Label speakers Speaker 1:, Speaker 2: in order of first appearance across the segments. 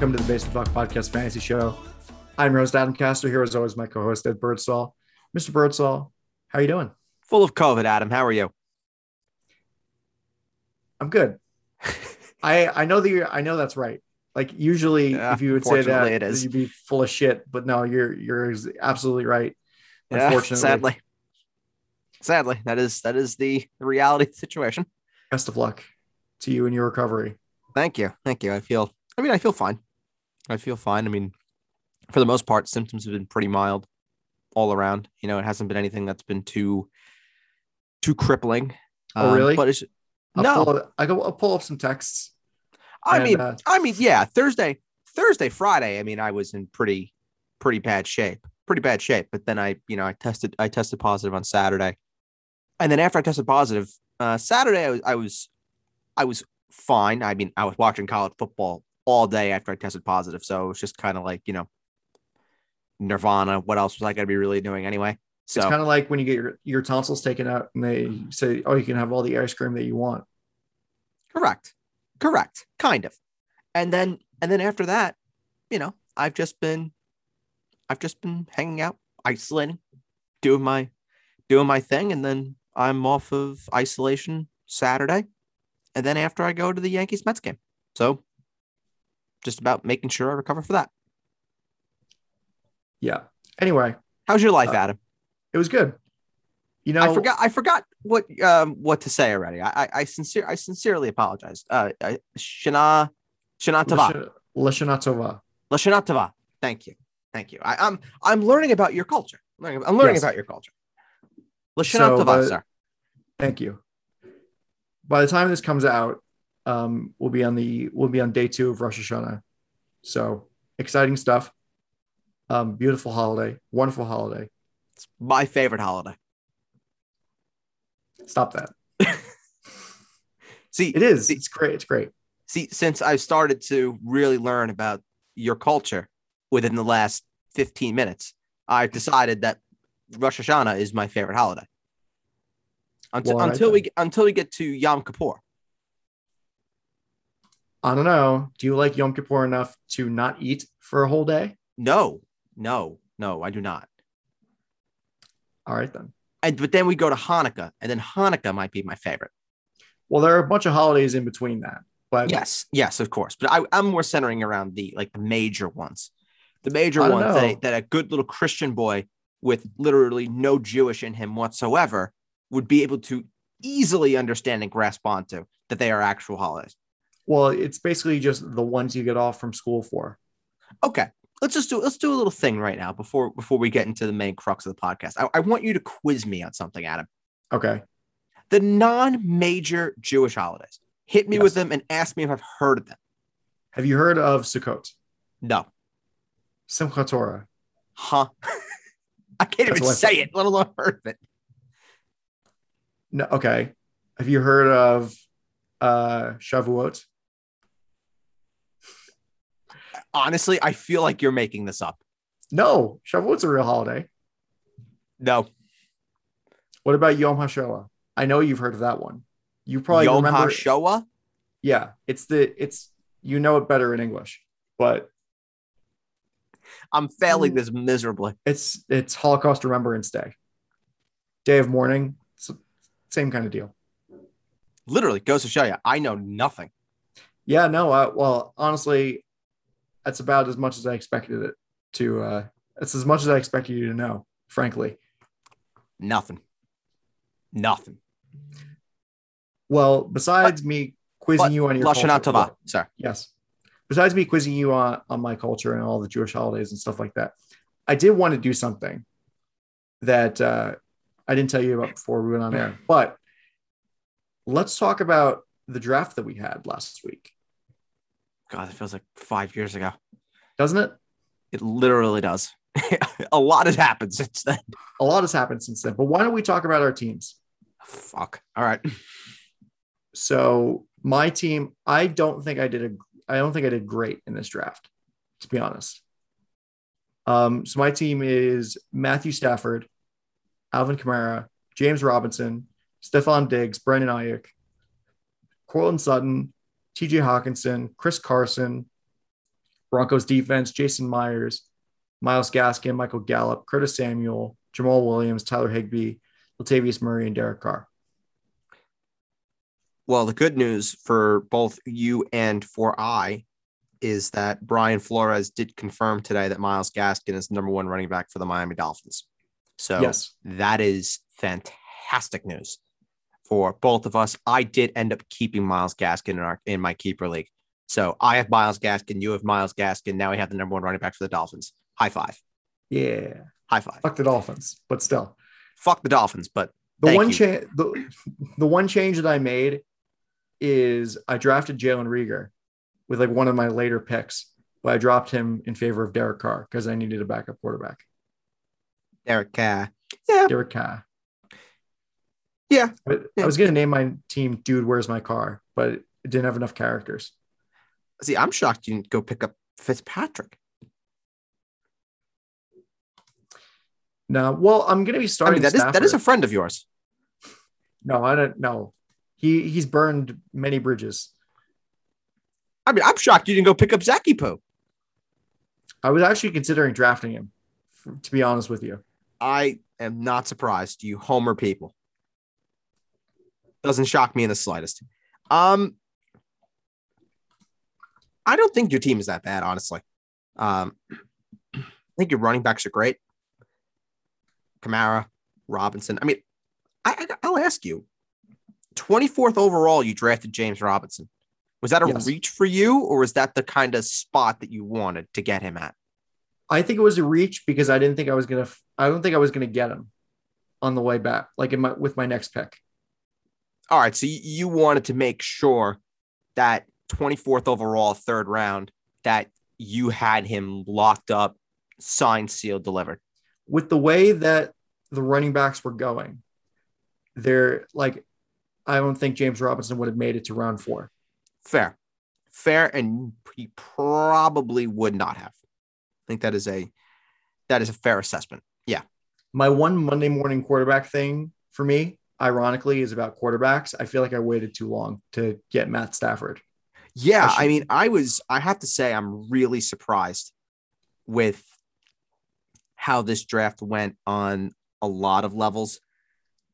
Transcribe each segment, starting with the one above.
Speaker 1: Welcome to the Basement Talk Podcast Fantasy Show. I'm Rose Adam Castor here as always my co-host Ed Birdsall. Mr. Birdsall, how are you doing?
Speaker 2: Full of COVID, Adam. How are you?
Speaker 1: I'm good. I I know that you're I know that's right. Like usually
Speaker 2: Yeah,
Speaker 1: if you would say that
Speaker 2: it is.
Speaker 1: you'd be full of shit, but no, you're you're absolutely right.
Speaker 2: Yeah,
Speaker 1: Unfortunately.
Speaker 2: sadly, sadly, that is that is the, the reality of the situation.
Speaker 1: Best of luck to you in your recovery.
Speaker 2: Thank you, thank you. I feel. I mean, I feel fine. I feel fine. I mean, for the most part, symptoms have been pretty mild all around. You know, it hasn't been anything that's been too too crippling.
Speaker 1: Oh,
Speaker 2: Um,
Speaker 1: really?
Speaker 2: But it's
Speaker 1: I'll
Speaker 2: no.
Speaker 1: pull, I go I'll pull up some texts.
Speaker 2: I
Speaker 1: and,
Speaker 2: mean,
Speaker 1: uh,
Speaker 2: I mean, yeah, Thursday, Thursday, Friday. I mean, I was in pretty, pretty bad shape, pretty bad shape. But then I, you know, I tested, I tested positive on Saturday, and then after I tested positive, uh, Saturday, I was, I was, I was fine. I mean, I was watching college football all day after I tested positive, so it was just kind of like, you know, Nirvana. What else was I going to be really doing anyway? So
Speaker 1: It's kind of like when you get your, your tonsils taken out and they say, "Oh, you can have all the ice cream that you want."
Speaker 2: Correct. Correct. Kind of. And then and then after that, you know, I've just been I've just been hanging out, isolating, doing my doing my thing, and then I'm off of isolation Saturday. And then after I go to the Yankees Mets game. So just about making sure I recover for that.
Speaker 1: Yeah. Anyway,
Speaker 2: How's your life,
Speaker 1: Uh,
Speaker 2: Adam?
Speaker 1: it was good. You know,
Speaker 2: I forgot I forgot what um what to say already. I I, I sincere I sincerely apologize. Uh, uh Shana Shana Tava.
Speaker 1: Lashana Tova.
Speaker 2: Lashana Tava. Thank you. Thank you. I, I'm I'm learning about your culture. I'm learning, I'm learning
Speaker 1: Yes.
Speaker 2: about your culture. Lashana
Speaker 1: So, uh,
Speaker 2: sir.
Speaker 1: Thank you. By the time this comes out, um, we'll be on the we'll be on day two of Rosh Hashanah. So exciting stuff. Um, beautiful holiday, wonderful holiday.
Speaker 2: It's my favorite holiday.
Speaker 1: Stop that.
Speaker 2: See,
Speaker 1: It is.
Speaker 2: See-
Speaker 1: It's great. It's great.
Speaker 2: see, since I've started to really learn about your culture within the last 15 minutes, I've decided that Rosh Hashanah is my favorite holiday. Until,
Speaker 1: Well,
Speaker 2: until we until we get to Yom Kippur.
Speaker 1: I don't know. Do you like Yom Kippur enough to not eat for a whole day?
Speaker 2: No, no, no, I do not.
Speaker 1: All right then.
Speaker 2: And but then we go to Hanukkah, and then Hanukkah might be my favorite.
Speaker 1: Well, there are a bunch of holidays in between that, but
Speaker 2: Yes, yes, of course. But I, I'm more centering around the like the major ones, the major ones that, a- that a good little Christian boy with literally no Jewish in him whatsoever would be able to easily understand and grasp onto that they are actual holidays.
Speaker 1: Well, it's basically just the ones you get off from school for.
Speaker 2: Okay, let's just do let's do a little thing right now before before we get into the main crux of the podcast. I, I want you to quiz me on something, Adam.
Speaker 1: Okay.
Speaker 2: The non-major Jewish holidays. Hit me
Speaker 1: Yes.
Speaker 2: with them and ask me if I've heard of them.
Speaker 1: Have you heard of Sukkot?
Speaker 2: No,
Speaker 1: Simchat Torah.
Speaker 2: huh? I can't
Speaker 1: That's
Speaker 2: even say it, let alone heard of it.
Speaker 1: No, okay. Have you heard of uh Shavuot?
Speaker 2: Honestly, I feel like you're making this up.
Speaker 1: No, Shavuot's a real holiday.
Speaker 2: No,
Speaker 1: What about Yom HaShoah? I know you've heard of that one. You probably
Speaker 2: Yom
Speaker 1: remember.
Speaker 2: HaShoah.
Speaker 1: Yeah, it's the it's you know it better in English, but
Speaker 2: I'm failing
Speaker 1: Mm.
Speaker 2: this miserably.
Speaker 1: it's it's Holocaust Remembrance Day, Day of Mourning. Same kind of deal.
Speaker 2: Literally goes to show you, I know nothing.
Speaker 1: Yeah, no. Uh, well, honestly, that's about as much as I expected it to. uh It's as much as I expected you to know. Frankly,
Speaker 2: Nothing. Nothing.
Speaker 1: well, besides me quizzing
Speaker 2: But
Speaker 1: you on your
Speaker 2: Lashana
Speaker 1: culture-.
Speaker 2: Sorry.
Speaker 1: Yes. Besides me quizzing you on, on my culture and all the Jewish holidays and stuff like that, I did want to do something that uh, I didn't tell you about before we went on air. But let's talk about the draft that we had last week,
Speaker 2: God, it feels like five years ago.
Speaker 1: doesn't it?
Speaker 2: It literally does. a lot has happened since then.
Speaker 1: A lot has happened since then. But why don't we talk about our teams?
Speaker 2: Fuck. All right.
Speaker 1: So my team, I don't think I did a I don't think I did great in this draft, to be honest. Um, so my team is Matthew Stafford, Alvin Kamara, James Robinson, Stefon Diggs, Brandon Aiyuk, Courtland Sutton, TJ Hockenson, Chris Carson, Broncos defense, Jason Myers, Myles Gaskin, Michael Gallup, Curtis Samuel, Jamaal Williams, Tyler Higbee, Latavius Murray, and Derek Carr.
Speaker 2: Well, the good news for both you and for I is that Brian Flores did confirm today that Myles Gaskin is the number one running back for the Miami Dolphins. So
Speaker 1: Yes.
Speaker 2: that is fantastic news for both of us. I did end up keeping Myles Gaskin in our in my keeper league. So I have Myles Gaskin, you have Myles Gaskin. Now we have the number one running back for the Dolphins. High five.
Speaker 1: Yeah.
Speaker 2: High five.
Speaker 1: Fuck the Dolphins, but still.
Speaker 2: Fuck the Dolphins, but
Speaker 1: The one change the, the one change that I made is I drafted Jalen Reagor with like one of my later picks, but I dropped him in favor of Derek Carr because I needed a backup quarterback.
Speaker 2: Derek Carr. Yeah,
Speaker 1: Derek Carr.
Speaker 2: Yeah.
Speaker 1: But
Speaker 2: Yeah.
Speaker 1: I was gonna name my team "Dude, Where's My Car," but it didn't have enough characters.
Speaker 2: See, I'm shocked you didn't go pick up Fitzpatrick.
Speaker 1: No, well, I'm gonna be
Speaker 2: I
Speaker 1: starting.
Speaker 2: mean, that is that is a friend of yours.
Speaker 1: no, I don't know. He he's burned many bridges.
Speaker 2: I mean, I'm shocked you didn't go pick up Zachy Poo.
Speaker 1: I was actually considering drafting him, to be honest with you.
Speaker 2: I am not surprised. You Homer people. Doesn't shock me in the slightest. Um, I don't think your team is that bad, honestly. Um, I think your running backs are great. Kamara, Robinson. I mean, I, I, I'll ask you. 24th overall, you drafted James Robinson. Was that a
Speaker 1: Yes.
Speaker 2: reach for you, or was that the kind of spot that you wanted to get him at?
Speaker 1: I think it was a reach because I didn't think I was gonna. I don't think I was gonna get him on the way back, like in my with my next pick.
Speaker 2: All right, so you, wanted to make sure that 24th overall, third round, that you had him locked up, signed, sealed, delivered.
Speaker 1: With the way that the running backs were going, they're like, I don't think James Robinson would have made it to round four.
Speaker 2: Fair, fair, and he probably would not have. I think that is a that is a fair assessment. Yeah,
Speaker 1: My one Monday morning quarterback thing for me, ironically, is about quarterbacks. I feel like I waited too long to get Matt Stafford.
Speaker 2: yeah.
Speaker 1: I
Speaker 2: I mean, I was. I have to say, I'm really surprised with how this draft went on a lot of levels.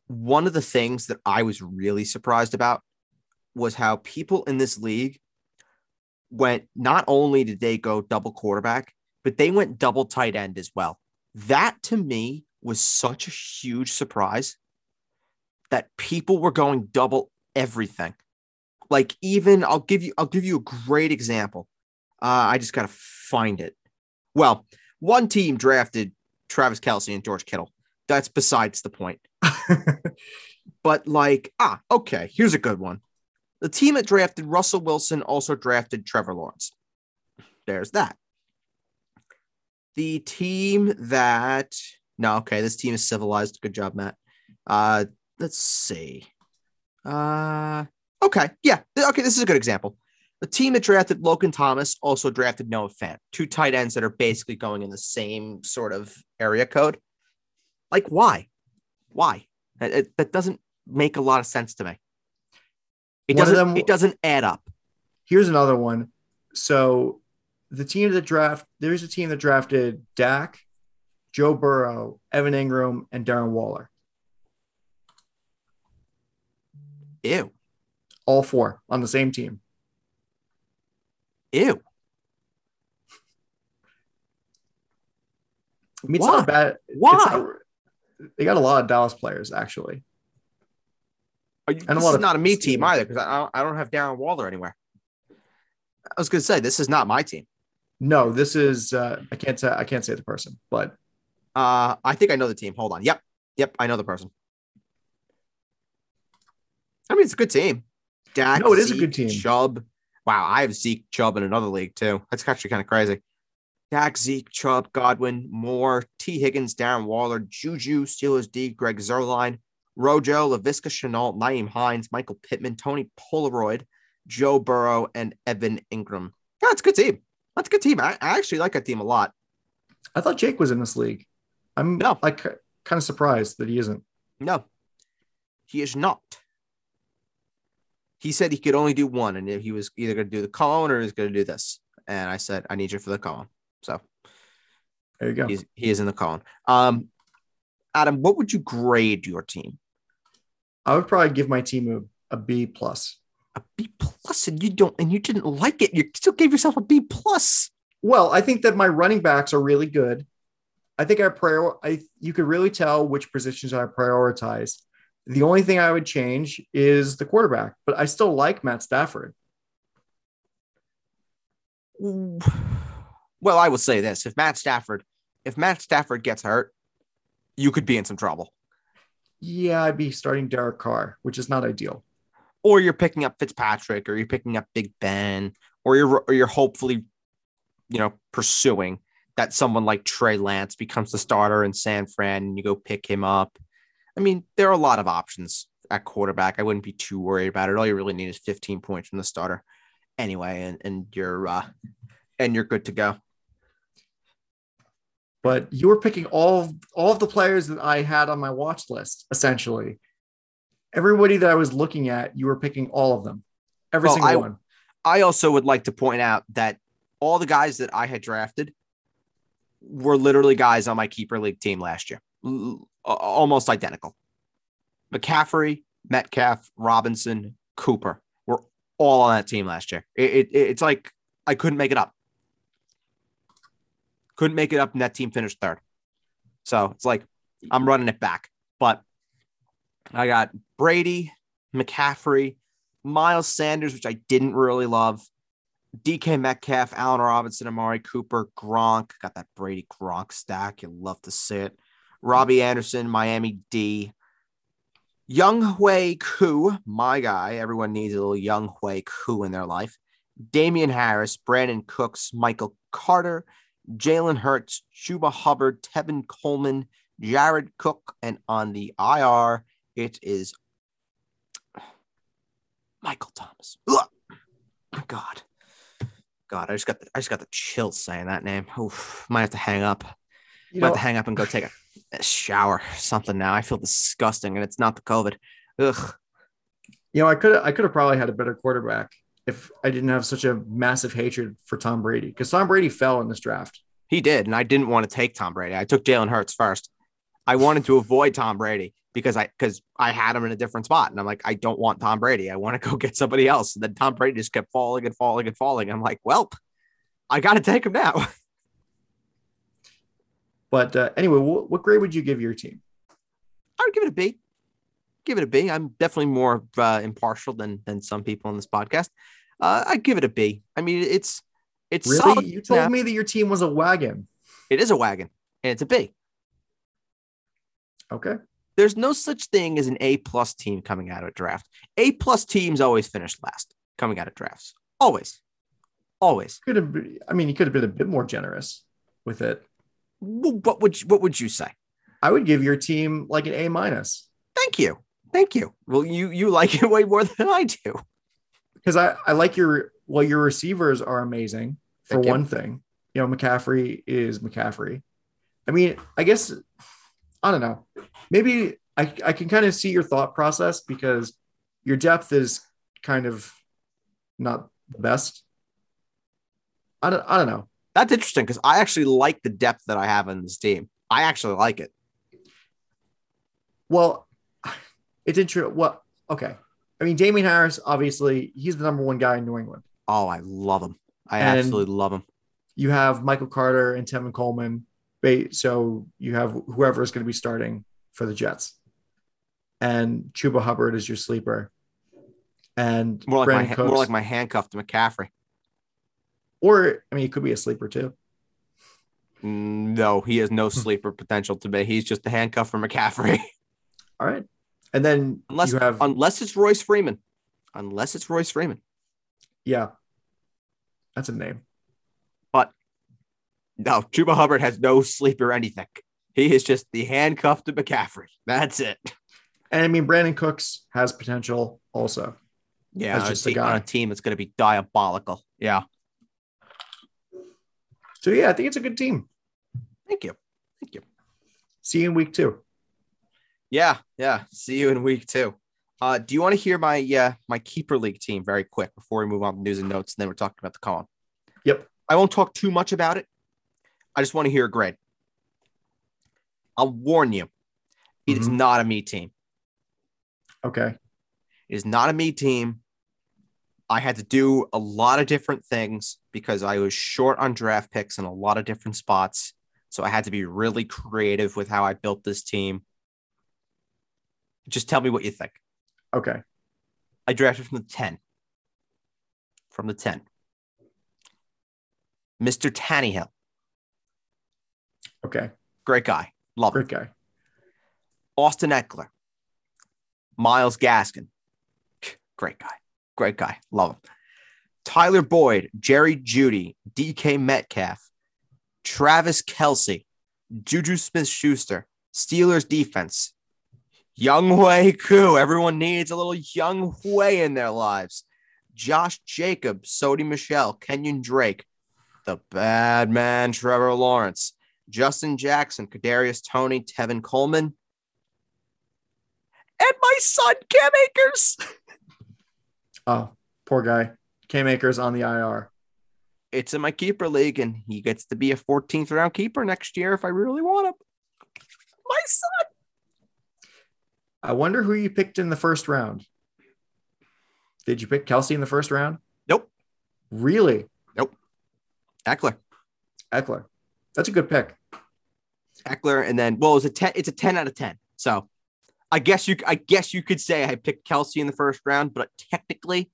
Speaker 2: One of the things that I was really surprised about was how people in this league went not only did they go double quarterback, but they went double tight end as well. That to me was such a huge surprise that people were going double everything. Like even I'll give you I'll give you a great example. Uh, I just gotta find it. Well, one team drafted Travis Kelce and George Kittle. That's besides the point. But like, ah, okay, here's a good one. The team that drafted Russell Wilson also drafted Trevor Lawrence. There's that. The team that no, okay, this team is civilized. Good job, Matt. Uh, let's see. Uh, okay, yeah, okay, this is a good example. The team that drafted Logan Thomas also drafted Noah Fant, two tight ends that are basically going in the same sort of area code. Like, why? Why? That, it- that doesn't make a lot of sense to me. It
Speaker 1: One
Speaker 2: doesn't.
Speaker 1: them-
Speaker 2: it doesn't add up.
Speaker 1: Here's another one. So the team that draft, there's a team that drafted Dak, Joe Burrow, Evan Engram, and Darren Waller.
Speaker 2: Ew.
Speaker 1: All four on the same team.
Speaker 2: Ew.
Speaker 1: I mean, it's
Speaker 2: Why?
Speaker 1: not bad. it's
Speaker 2: Why?
Speaker 1: not- they got a lot of Dallas players, actually.
Speaker 2: Are you,
Speaker 1: And a
Speaker 2: this
Speaker 1: lot
Speaker 2: is
Speaker 1: of
Speaker 2: not a me
Speaker 1: Steelers.
Speaker 2: team either because I, don't- I don't have Darren Waller anywhere. I was going to say this is not my team.
Speaker 1: No, this is uh, I can't say I can't say the person, but
Speaker 2: Uh, I think I know the team. Hold on. Yep. Yep. I know the person. I mean, it's a good team. Dak,
Speaker 1: No, it is a good team.
Speaker 2: Chubb. Wow. I have Zeke Chubb in another league too. That's actually kind of crazy. Dak, Zeke, Chubb, Godwin, Moore, T. Higgins, Darren Waller, Juju, Steelers D, Greg Zuerlein, Rojo, Laviska Shenault, Nyheim Hines, Michael Pittman, Tony Pollard, Joe Burrow, and Evan Engram. Yeah, it's a good team. That's a good team. I, I actually like that team a lot.
Speaker 1: I thought Jake was in this league. I'm
Speaker 2: No.
Speaker 1: like kind of surprised that he isn't.
Speaker 2: No, he is not. He said he could only do one, and he was either going to do the cone or he was going to do this. and I said, I need you for the Colin. So
Speaker 1: There you go.
Speaker 2: he's, he is in the Colin. Um, Adam, what would you grade your team?
Speaker 1: I would probably give my team a, a B plus.
Speaker 2: A B plus, and you don't, and you didn't like it. You still gave yourself a B plus.
Speaker 1: Well, I think that my running backs are really good. I think I prior I you could really tell which positions I prioritize. The only thing I would change is the quarterback, but I still like Matt Stafford.
Speaker 2: Well, I will say this: if Matt Stafford, if Matt Stafford gets hurt, you could be in some trouble.
Speaker 1: Yeah, I'd be starting Derek Carr, which is not ideal.
Speaker 2: Or you're picking up Fitzpatrick, or you're picking up Big Ben, or you're or you're hopefully, you know, pursuing that someone like Trey Lance becomes the starter in San Fran, and you go pick him up. I mean, there are a lot of options at quarterback. I wouldn't be too worried about it. All you really need is 15 points from the starter, anyway, and and you're uh, and you're good to go.
Speaker 1: But you were picking all of, all of the players that I had on my watch list, essentially. Everybody that I was looking at, you were picking all of them, every
Speaker 2: Well,
Speaker 1: single
Speaker 2: I-
Speaker 1: one.
Speaker 2: I also would like to point out that all the guys that I had drafted were literally guys on my keeper league team last year, almost identical. McCaffrey, Metcalf, Robinson, Cooper were all on that team last year. It, it, it's like I couldn't make it up. Couldn't make it up, and that team finished third. So it's like I'm running it back. But I got Brady, McCaffrey, Miles Sanders, which I didn't really love. DK Metcalf, Allen Robinson, Amari Cooper, Gronk. Got that Brady Gronk stack. You love to see it. Robbie Anderson, Miami D. Younghoe Koo, my guy. Everyone needs a little Younghoe Koo in their life. Damien Harris, Brandin Cooks, Michael Carter, Jalen Hurts, Chuba Hubbard, Tevin Coleman, Jared Cook, and on the IR, it is Michael Thomas. Ugh. God, God, I just got the, I just got the chills saying that name. Oof, might have to hang up.
Speaker 1: You
Speaker 2: might
Speaker 1: know,
Speaker 2: have to hang up and go take a shower, something. Now I feel disgusting, and it's not the COVID. Ugh.
Speaker 1: you know, I could I could have probably had a better quarterback if I didn't have such a massive hatred for Tom Brady because Tom Brady fell in this draft.
Speaker 2: He did, and I didn't want to take Tom Brady. I took Jalen Hurts first. I wanted to avoid Tom Brady because I because I had him in a different spot, and I'm like, I don't want Tom Brady. I want to go get somebody else. And then Tom Brady just kept falling and falling and falling. I'm like, well, I got to take him now.
Speaker 1: But uh, anyway, what, what grade would you give your team?
Speaker 2: I would give it a B. Give it a B. I'm definitely more uh, impartial than than some people on this podcast. Uh, I'd give it a B. I mean, it's it's
Speaker 1: Really?
Speaker 2: solid.
Speaker 1: You told me that your team was a wagon.
Speaker 2: it is a wagon, and it's a B.
Speaker 1: Okay.
Speaker 2: there's no such thing as an A plus team coming out of a draft. A plus teams always finish last coming out of drafts. Always. Always.
Speaker 1: Could have. been- I mean, you could have been a bit more generous with it.
Speaker 2: Wh- What would you, what would you say?
Speaker 1: I would give your team like an A minus
Speaker 2: Thank you. Thank you. Well, you you like it way more than I do.
Speaker 1: because I I like your well your receivers are amazing for one thing. You know, McCaffrey is McCaffrey. I mean, I guess I don't know. Maybe I I can kind of see your thought process because your depth is kind of not the best. I don't I don't know.
Speaker 2: That's interesting because I actually like the depth that I have in this team. I actually like it.
Speaker 1: Well, it's interesting. Well, okay. I mean, Damien Harris, obviously, he's the number one guy in New England.
Speaker 2: Oh, I love him. I
Speaker 1: And-
Speaker 2: absolutely love him.
Speaker 1: You have Michael Carter and Tevin Coleman. So you have whoever is going to be starting for the Jets. And Chuba Hubbard is your sleeper. And
Speaker 2: More like my
Speaker 1: Brandon
Speaker 2: ha-
Speaker 1: Cooks.
Speaker 2: more like my handcuff to McCaffrey.
Speaker 1: Or I mean, he could be a sleeper too.
Speaker 2: No, he has
Speaker 1: Hmm.
Speaker 2: no sleeper potential to be. He's just a handcuff for McCaffrey.
Speaker 1: All right. And then
Speaker 2: Unless
Speaker 1: you have
Speaker 2: unless it's Royce Freeman. Unless it's Royce Freeman.
Speaker 1: yeah, that's a name.
Speaker 2: But no, Chuba Hubbard has no sleeper anything. He is just the handcuff to McCaffrey. That's it.
Speaker 1: And I mean, Brandin Cooks has potential also.
Speaker 2: Yeah,
Speaker 1: That's
Speaker 2: on a
Speaker 1: just a
Speaker 2: te- on a team that's going to be diabolical. Yeah.
Speaker 1: So yeah, I think it's a good team.
Speaker 2: Thank you. Thank you.
Speaker 1: See you in week two.
Speaker 2: Yeah, yeah. See you in week two. Uh, do you want to hear my uh, my keeper league team very quick before we move on to news and notes, and then we're talking about the column?
Speaker 1: Yep.
Speaker 2: I won't talk too much about it. I just want to hear a grade. I'll warn you, it is
Speaker 1: Mhm.
Speaker 2: not a me team.
Speaker 1: Okay.
Speaker 2: It is not a me team. I had to do a lot of different things because I was short on draft picks in a lot of different spots. So I had to be really creative with how I built this team. Just tell me what you think.
Speaker 1: Okay.
Speaker 2: I drafted from the 10. From the 10. Mr. Tannehill.
Speaker 1: Okay.
Speaker 2: Great guy. Love him.
Speaker 1: Great guy.
Speaker 2: Austin Ekeler. Myles Gaskin. Great guy. Great guy. Love him. Tyler Boyd, Jerry Jeudy, DK Metcalf, Travis Kelce, Juju Smith Schuster, Steelers defense, Younghoe Koo. Everyone needs a little Young Wei in their lives. Josh Jacobs, Sony Michel, Kenyon Drake, the bad man, Trevor Lawrence, Justin Jackson, Kadarius Toney, Tevin Coleman, and my son, Cam Akers.
Speaker 1: Oh, poor guy. Cam Akers on the IR.
Speaker 2: It's in my keeper league, and he gets to be a 14th round keeper next year if I really want him. My son.
Speaker 1: I wonder who you picked in the first round. Did you pick Kelce in the first round?
Speaker 2: Nope.
Speaker 1: Really?
Speaker 2: Nope.
Speaker 1: Ekeler. Ekeler. That's a good pick.
Speaker 2: Ekeler, and then well, it's a 10, it's a 10 out of 10. So I guess you I guess you could say I picked Kelce in the first round, but technically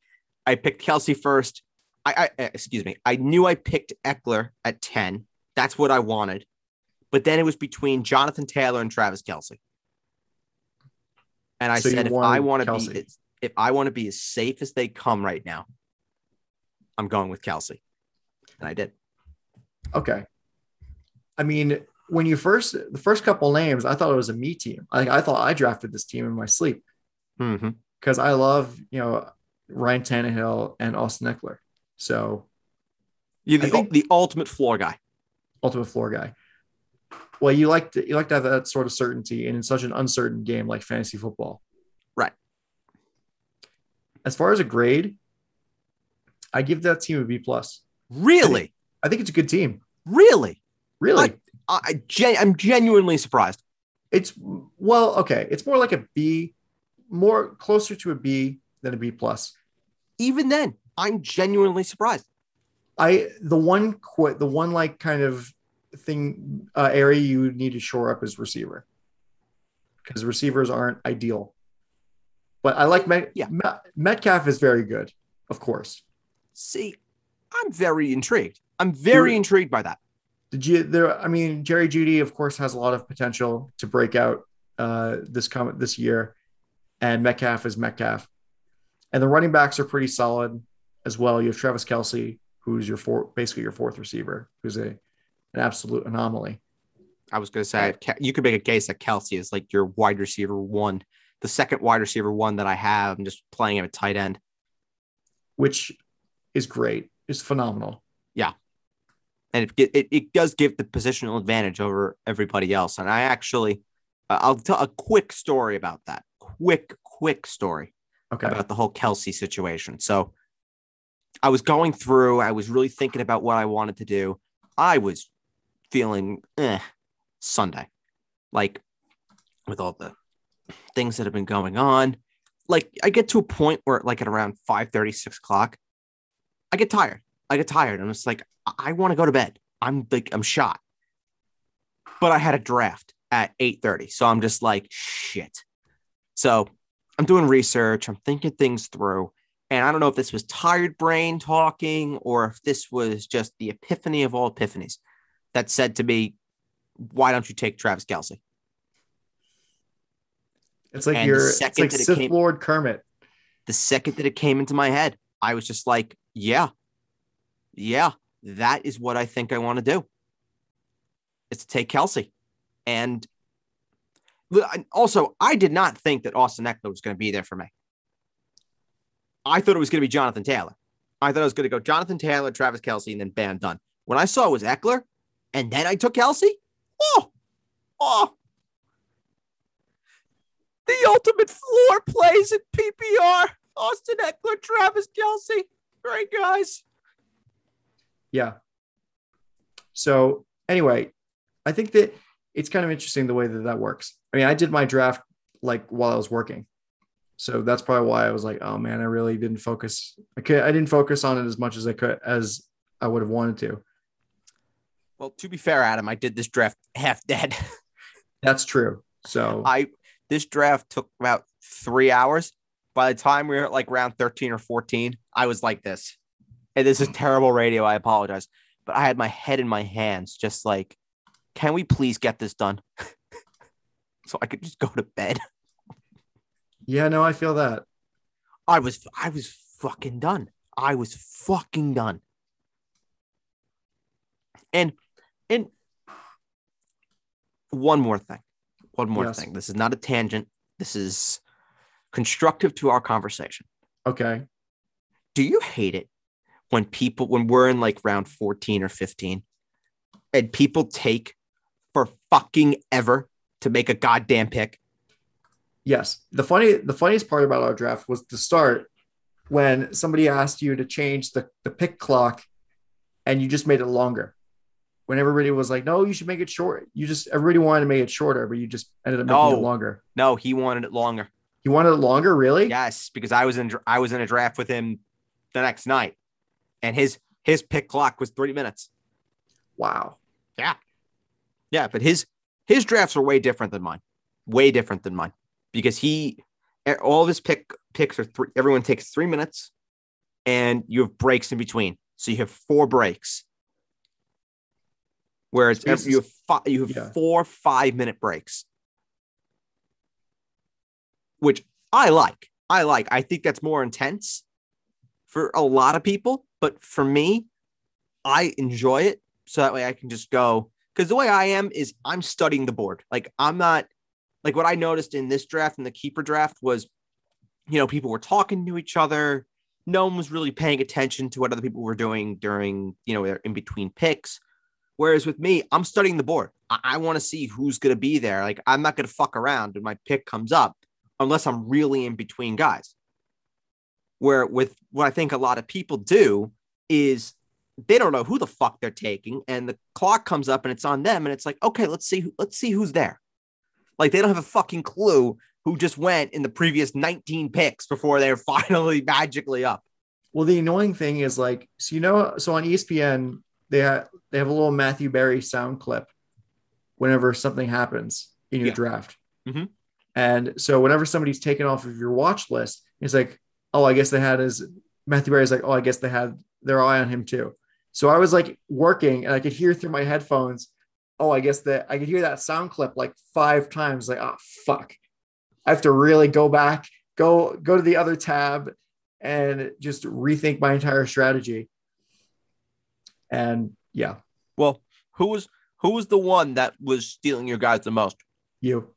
Speaker 2: I picked Kelce first. I, I eh, excuse me. I knew I picked Ekeler at 10. That's what I wanted. But then it was between Jonathan Taylor and Travis Kelce. And I
Speaker 1: So
Speaker 2: said if I want to be if I want to be as safe as they come right now, I'm going with Kelce. And I did.
Speaker 1: Okay. I mean, when you first the first couple names, I thought it was a me team. Like I thought I drafted this team in my sleep
Speaker 2: Mm-hmm.
Speaker 1: because I love you know Ryan Tannehill and Austin Ekeler. So
Speaker 2: You're the,
Speaker 1: I think-
Speaker 2: the ultimate floor guy.
Speaker 1: ultimate floor guy. Well, you like to you like to have that sort of certainty in such an uncertain game like fantasy football.
Speaker 2: Right.
Speaker 1: As far as a grade, I give that team a B plus.
Speaker 2: Really?
Speaker 1: I think it's a good team.
Speaker 2: Really?
Speaker 1: Really,
Speaker 2: I, I gen- I'm genuinely surprised.
Speaker 1: it's well, okay. It's more like a B, more closer to a B than a B plus.
Speaker 2: Even then, I'm genuinely surprised.
Speaker 1: I the one quit the one like kind of thing uh, area you need to shore up is receiver because receivers aren't ideal. But I like Met,
Speaker 2: Yeah.
Speaker 1: Met- Metcalf is very good, of course.
Speaker 2: See, I'm very intrigued. I'm very intrigued by that.
Speaker 1: Did you there? I mean, Jerry Judy, of course, has a lot of potential to break out uh, this come this year, and Metcalf is Metcalf, and the running backs are pretty solid as well. You have Travis Kelce, who's your four, basically your fourth receiver, who's a an absolute anomaly.
Speaker 2: I was going to say you could make a case that Kelce is like your wide receiver one, the second wide receiver one that I have. I'm just playing him at tight end.
Speaker 1: which is great, is phenomenal.
Speaker 2: And it, it, it does give the positional advantage over everybody else. And I actually, uh, I'll tell a quick story about that. Quick, quick story
Speaker 1: Okay.
Speaker 2: about the whole Kelce situation. So I was going through, I was really thinking about what I wanted to do. I was feeling eh, Sunday, like with all the things that have been going on. Like I get to a point where, like at around 5 6 o'clock, I get tired. I get tired. I'm just like, I, I want to go to bed. I'm like, I'm shot. But I had a draft at 8:30. So I'm just like, shit. So I'm doing research, I'm thinking things through. And I don't know if this was tired brain talking or if this was just the epiphany of all epiphanies that said to me, why don't you take Travis Kelce?
Speaker 1: It's like
Speaker 2: And the
Speaker 1: you're it's
Speaker 2: second
Speaker 1: like
Speaker 2: it
Speaker 1: Sith
Speaker 2: came-
Speaker 1: Lord Kermit.
Speaker 2: The second that it came into my head, I was just like, yeah, yeah, that is what I think I want to do. It's to take Kelce. And also, I did not think that Austin Ekeler was going to be there for me. I thought it was going to be Jonathan Taylor. I thought I was going to go Jonathan Taylor, Travis Kelce, and then bam, done. When I saw it was Ekeler, and then I took Kelce, oh, oh. The ultimate floor plays in PPR. Austin Ekeler, Travis Kelce. Great guys.
Speaker 1: Yeah. So anyway, I think that it's kind of interesting the way that that works. I mean, I did my draft like while I was working, so that's probably why I was like, oh man, I really didn't focus. I could, I didn't focus on it as much as I could as I would have wanted to.
Speaker 2: Well, to be fair, Adam, I did this draft half dead.
Speaker 1: That's true. So
Speaker 2: I this draft took about three hours. By the time we were at like round 13 or 14, I was like this. And this is terrible radio. I apologize. But I had my head in my hands, just like, can we please get this done? so I could just go to bed.
Speaker 1: yeah, no, I feel that.
Speaker 2: I was I was fucking done. I was fucking done. And and one more thing. One more
Speaker 1: Yes.
Speaker 2: thing. This is not a tangent. This is constructive to our conversation.
Speaker 1: Okay.
Speaker 2: Do you hate it when people when we're in like round 14 or 15 and people take for fucking ever to make a goddamn pick?
Speaker 1: Yes. The funny the funniest part about our draft was the start when somebody asked you to change the, the pick clock and you just made it longer. When everybody was like, no, you should make it short. You just everybody wanted to make it shorter, but you just ended up making
Speaker 2: No.
Speaker 1: it longer.
Speaker 2: No, he wanted it longer.
Speaker 1: He wanted it longer, really?
Speaker 2: Yes, because I was in I was in a draft with him the next night, and his his pick clock was three minutes.
Speaker 1: Wow.
Speaker 2: Yeah, Yeah, but his his drafts are way different than mine, way different than mine, because he all of his pick picks are three. Everyone takes three minutes, and you have breaks in between, so you have four breaks. Whereas
Speaker 1: So
Speaker 2: every, you have five, you have
Speaker 1: Yeah.
Speaker 2: four five minute breaks, which I like. I like. I think that's more intense for a lot of people, but for me, I enjoy it. So that way I can just go because the way I am is I'm studying the board. Like I'm not like what I noticed in this draft and the keeper draft was, you know, people were talking to each other. No one was really paying attention to what other people were doing during, you know, in between picks. Whereas with me, I'm studying the board. I, I want to see who's going to be there. Like I'm not going to fuck around when my pick comes up unless I'm really in between guys. Where with what I think a lot of people do is they don't know who the fuck they're taking, and the clock comes up and it's on them, and it's like, okay, let's see, who- let's see who's there. Like they don't have a fucking clue who just went in the previous 19 picks before they're finally magically up.
Speaker 1: Well, the annoying thing is like, so you know, so on ESPN, they have they have a little Matthew Berry sound clip whenever something happens in your
Speaker 2: Yeah.
Speaker 1: draft.
Speaker 2: Mhm.
Speaker 1: And so whenever somebody's taken off of your watch list, it's like, oh, I guess they had his Matthew Berry's like, oh, I guess they had their eye on him too. So I was like working and I could hear through my headphones, oh, I guess that I could hear that sound clip like five times, like, oh fuck. I have to really go back, go go to the other tab and just rethink my entire strategy. And yeah,
Speaker 2: Well, who was who was the one that was stealing your guys the most?
Speaker 1: you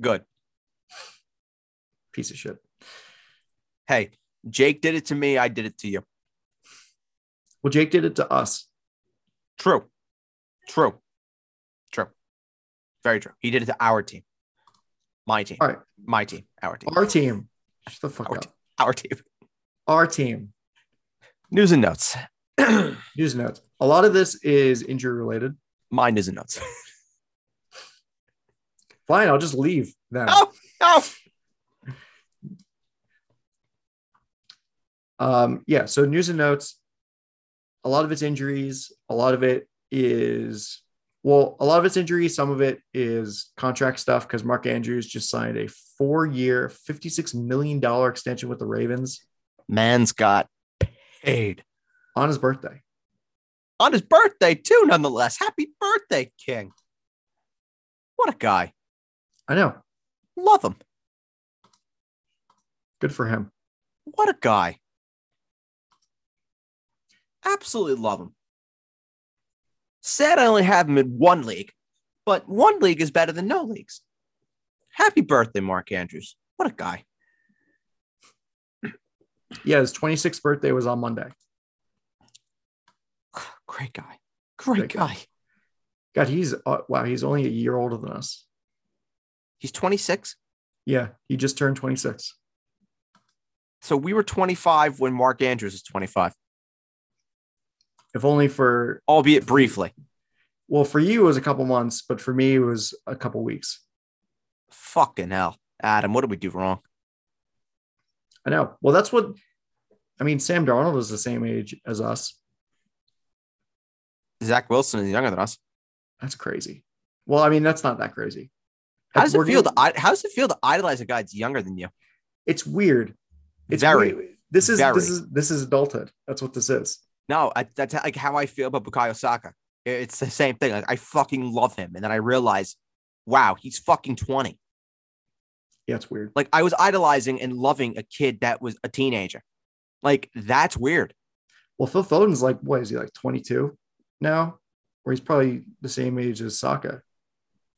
Speaker 2: Good.
Speaker 1: Piece of shit.
Speaker 2: Hey, Jake did it to me. I did it to you.
Speaker 1: Well, Jake did it to us.
Speaker 2: True. True. True. Very true. He did it to our team. My team.
Speaker 1: All right.
Speaker 2: My team. Our team.
Speaker 1: Our team. Shut the fuck
Speaker 2: Our
Speaker 1: up.
Speaker 2: team. Our team.
Speaker 1: Our team.
Speaker 2: News and notes.
Speaker 1: News and notes. A lot of this is injury related.
Speaker 2: Mine is and notes.
Speaker 1: Fine, I'll just leave then.
Speaker 2: Oh, no.
Speaker 1: Um, yeah, so news and notes. A lot of it's injuries. A lot of it is well, a lot of it's injuries. Some of it is contract stuff because Mark Andrews just signed a four-year, fifty-six million dollar extension with the Ravens
Speaker 2: Man's got paid
Speaker 1: on his birthday.
Speaker 2: on his birthday, too, nonetheless. Happy birthday, King. What a guy.
Speaker 1: I know.
Speaker 2: Love him.
Speaker 1: Good for him.
Speaker 2: What a guy. Absolutely love him. Sad I only have him in one league, but one league is better than no leagues. Happy birthday, Mark Andrews. What a guy.
Speaker 1: Yeah, his 26th birthday was on Monday.
Speaker 2: Great guy. Great
Speaker 1: Great guy.
Speaker 2: guy.
Speaker 1: God, he's uh, wow, he's only a year older than us.
Speaker 2: He's 26.
Speaker 1: Yeah, he just turned 26.
Speaker 2: So we were 25 when Mark Andrews was 25.
Speaker 1: If only for
Speaker 2: albeit briefly.
Speaker 1: well, for you it was a couple months, but for me it was a couple weeks.
Speaker 2: Fucking hell, Adam, what did we do wrong?
Speaker 1: I know. Well, that's what I mean. Sam Darnold is the same age as us.
Speaker 2: Zach Wilson is younger than us.
Speaker 1: That's crazy. Well, I mean, that's not that crazy.
Speaker 2: How does it feel to how does it feel to idolize a guy that's younger than you?
Speaker 1: It's weird. It's
Speaker 2: Very,
Speaker 1: weird. This is
Speaker 2: very.
Speaker 1: this is this is adulthood. That's what this is.
Speaker 2: No, I, that's like how I feel about Bukayo Saka. It's the same thing. Like I fucking love him, and then I realize, wow, he's fucking twenty.
Speaker 1: Yeah, it's weird.
Speaker 2: Like I was idolizing and loving a kid that was a teenager. Like that's weird.
Speaker 1: Well, Phil Foden's like, what is he like 22 now? Or he's probably the same age as Saka.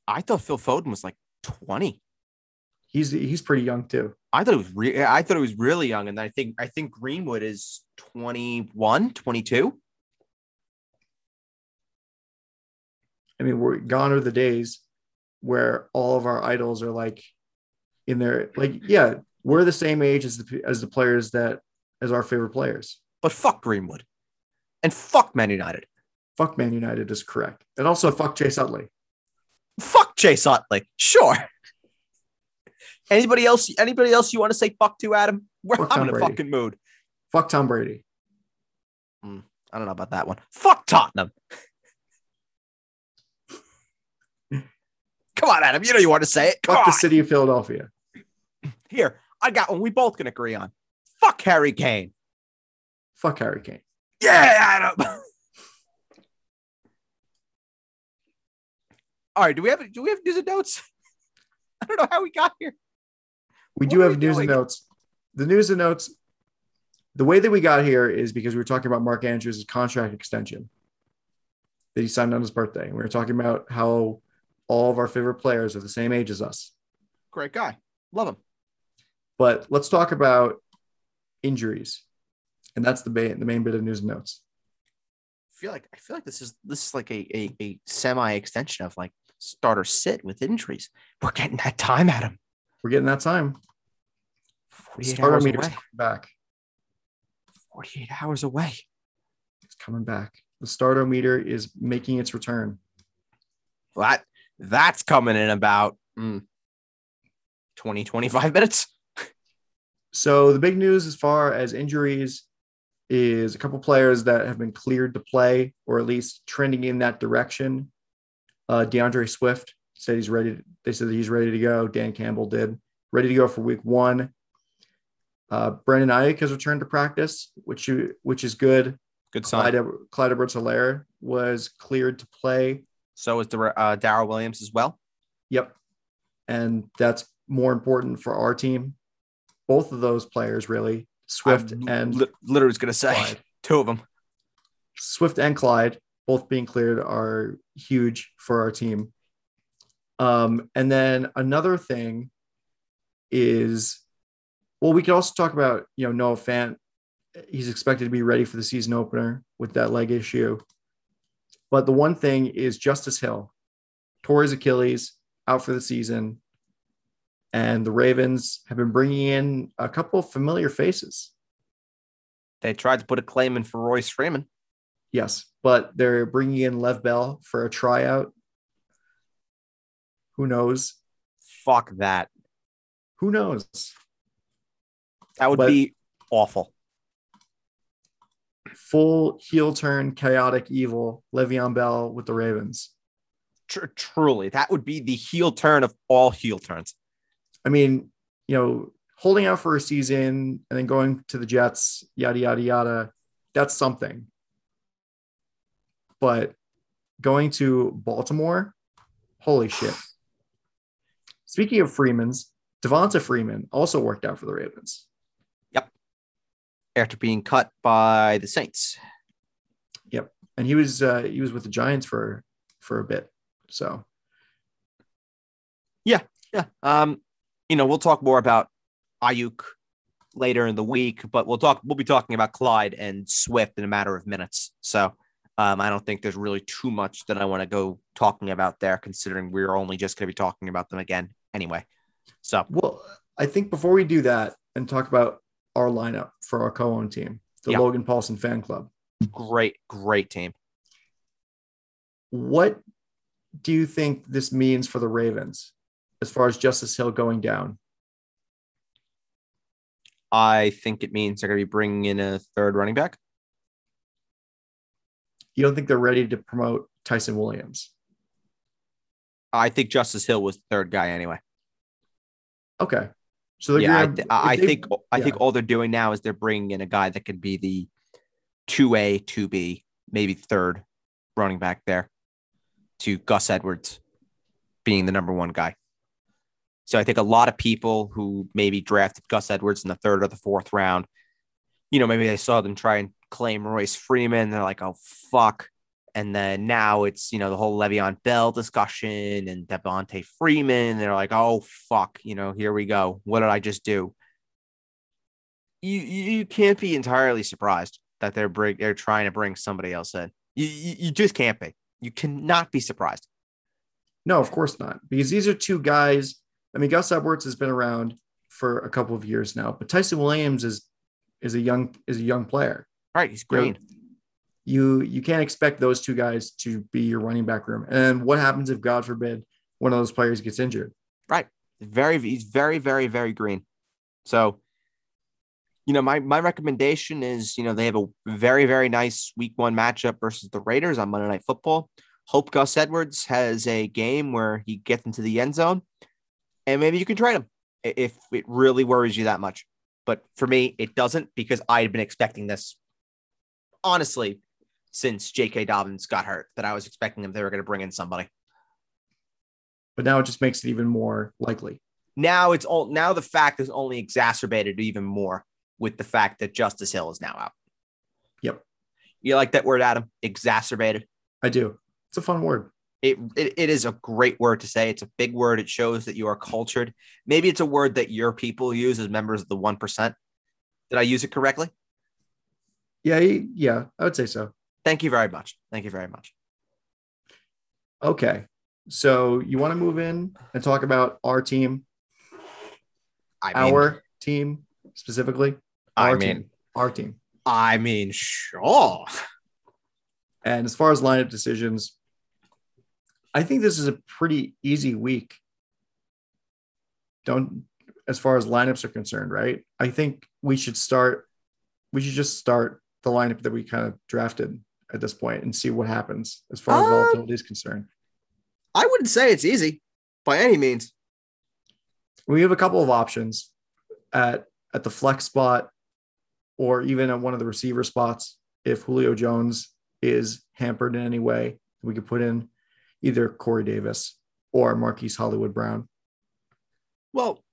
Speaker 2: I thought Phil Foden was like twenty.
Speaker 1: He's he's pretty young too.
Speaker 2: I thought it was re- I thought it was really young, and I think I think Greenwood is 21, 22.
Speaker 1: I mean, we're gone are the days where all of our idols are like in their like, yeah, we're the same age as the as the players that as our favorite players.
Speaker 2: But fuck Greenwood, and fuck Man United.
Speaker 1: Fuck Man United is correct, and also fuck Chase Utley.
Speaker 2: Fuck Chase Utley. Sure. Anybody else? Anybody else you want to say fuck to, Adam? We're,
Speaker 1: Fuck
Speaker 2: I'm in a
Speaker 1: Brady.
Speaker 2: fucking mood.
Speaker 1: Fuck Tom Brady.
Speaker 2: Hmm, I don't know about that one. Fuck Tottenham. Come on, Adam. You know you want to say it. Come
Speaker 1: Fuck
Speaker 2: on.
Speaker 1: the city of Philadelphia.
Speaker 2: Here, I got one we both can agree on. Fuck Harry Kane.
Speaker 1: Fuck Harry Kane.
Speaker 2: Yeah, Adam. All right, do we have do we have news and notes? I don't know how we got here.
Speaker 1: We
Speaker 2: What
Speaker 1: do have
Speaker 2: we
Speaker 1: news and notes. The news and notes. The way that we got here is because we were talking about Mark Andrews' contract extension that he signed on his birthday. And we were talking about how all of our favorite players are the same age as us.
Speaker 2: Great guy. Love him.
Speaker 1: But let's talk about injuries. And that's the main, the main bit of news and notes.
Speaker 2: I feel like I feel like this is this is like a, a, a semi extension of like starter sit with injuries. We're getting that time at him.
Speaker 1: We're getting that time.
Speaker 2: 48
Speaker 1: Starter meter's back.
Speaker 2: 48 hours away.
Speaker 1: It's coming back. The starter meter is making its return.
Speaker 2: Well, that that's coming in about mm, 20, 25 minutes.
Speaker 1: So the big news as far as injuries is a couple players that have been cleared to play, or at least trending in that direction. Uh, D'Andre Swift said he's ready. To, they said that he's ready to go. Dan Campbell did ready to go for Week One. Uh, Brandon Aiyuk has returned to practice, which you, which is good.
Speaker 2: Good
Speaker 1: Clyde, Clyde Edwards-Helaire was cleared to play.
Speaker 2: So is the uh, Darrel Williams as well.
Speaker 1: Yep, and that's more important for our team. Both of those players, really, Swift
Speaker 2: I'm
Speaker 1: and
Speaker 2: li- literally was gonna say
Speaker 1: Clyde.
Speaker 2: two of them.
Speaker 1: Swift and Clyde, both being cleared, are huge for our team. Um, and then another thing is, well, we could also talk about, you know, Noah Fant. He's expected to be ready for the season opener with that leg issue. But the one thing is Justice Hill, tore his Achilles, out for the season. And the Ravens have been bringing in a couple of familiar faces.
Speaker 2: They tried to put a claim in for Royce Freeman.
Speaker 1: Yes, but they're bringing in Lev Bell for a tryout. Who knows?
Speaker 2: Fuck that.
Speaker 1: Who knows?
Speaker 2: That would
Speaker 1: But-
Speaker 2: be awful.
Speaker 1: Full heel turn, chaotic evil, Le'Veon Bell with the Ravens.
Speaker 2: Tr- truly, that would be the heel turn of all heel turns.
Speaker 1: I mean, you know, holding out for a season and then going to the Jets, yada yada yada. That's something. But going to Baltimore, holy shit. Speaking of Freeman's, Devonta Freeman also worked out for the Ravens.
Speaker 2: After being cut by the Saints.
Speaker 1: Yep, and he was uh, he was with the Giants for for a bit. So
Speaker 2: yeah, Yeah. Um, you know, we'll talk more about Aiyuk later in the week, but we'll talk we'll be talking about Clyde and Swift in a matter of minutes. So um, I don't think there's really too much that I want to go talking about there, considering we're only just going to be talking about them again anyway. So
Speaker 1: well, I think before we do that and talk about our lineup for our co-own team, the
Speaker 2: Yeah.
Speaker 1: Logan Paulson fan club,
Speaker 2: Great, great team.
Speaker 1: What do you think this means for the Ravens as far as Justice Hill going down?
Speaker 2: I think it means they're going to be bringing in a third running back.
Speaker 1: You don't think they're ready to promote Ty'Son Williams?
Speaker 2: I think Justice Hill was the third guy anyway.
Speaker 1: Okay. So
Speaker 2: yeah, I, th- I
Speaker 1: they,
Speaker 2: think I think all they're doing now is they're bringing in a guy that can be the two A, two B, maybe third running back there to Gus Edwards being the number one guy. So I think a lot of people who maybe drafted Gus Edwards in the third or the fourth round, you know, maybe they saw them try and claim Royce Freeman. They're like, oh, fuck. And then now it's, you know, the whole Le'Veon Bell discussion and Devonta Freeman. They're like, oh, fuck, you know, here we go. What did I just do? You, you can't be entirely surprised that they're bring, they're trying to bring somebody else in. You, you, you just can't be. You cannot be surprised.
Speaker 1: No, of course not. Because these are two guys. I mean, Gus Edwards has been around for a couple of years now, but Ty'Son Williams is is a young is a young player.
Speaker 2: Right, he's green.
Speaker 1: You you you can't expect those two guys to be your running back room. And what happens if God forbid one of those players gets injured?
Speaker 2: Right. Very he's very very very green. So you know, my my recommendation is, you know, they have a very very nice week 1 matchup versus the Raiders on Monday Night Football. Hope Gus Edwards has a game where he gets into the end zone and maybe you can trade him if it really worries you that much. But for me, it doesn't because I had been expecting this honestly since J.K. Dobbins got hurt that I was expecting them they were going to bring in somebody.
Speaker 1: But now it just makes it even more likely.
Speaker 2: Now it's all now the fact is only exacerbated even more with the fact that Justice Hill is now out.
Speaker 1: Yep.
Speaker 2: You like that word, Adam? Exacerbated.
Speaker 1: I do. It's a fun word.
Speaker 2: It, it, it is a great word to say. It's a big word. It shows that you are cultured. Maybe it's a word that your people use as members of the 1%. Did I use it correctly?
Speaker 1: Yeah, yeah, I would say so.
Speaker 2: Thank you very much. Thank you very much.
Speaker 1: Okay. So you want to move in and talk about our team?
Speaker 2: I mean,
Speaker 1: our team specifically?
Speaker 2: I
Speaker 1: Our
Speaker 2: mean,
Speaker 1: team. our team.
Speaker 2: I mean, sure.
Speaker 1: And as far as lineup decisions, I think this is a pretty easy week. Don't, as far as lineups are concerned, right? I think we should start, we should just start the lineup that we kind of drafted at this point and see what happens as far as
Speaker 2: Uh,
Speaker 1: volatility is concerned.
Speaker 2: I wouldn't say it's easy by any means.
Speaker 1: We have a couple of options at at the flex spot or even at one of the receiver spots. If Julio Jones is hampered in any way, we could put in either Corey Davis or Marquise Hollywood Brown.
Speaker 2: Well,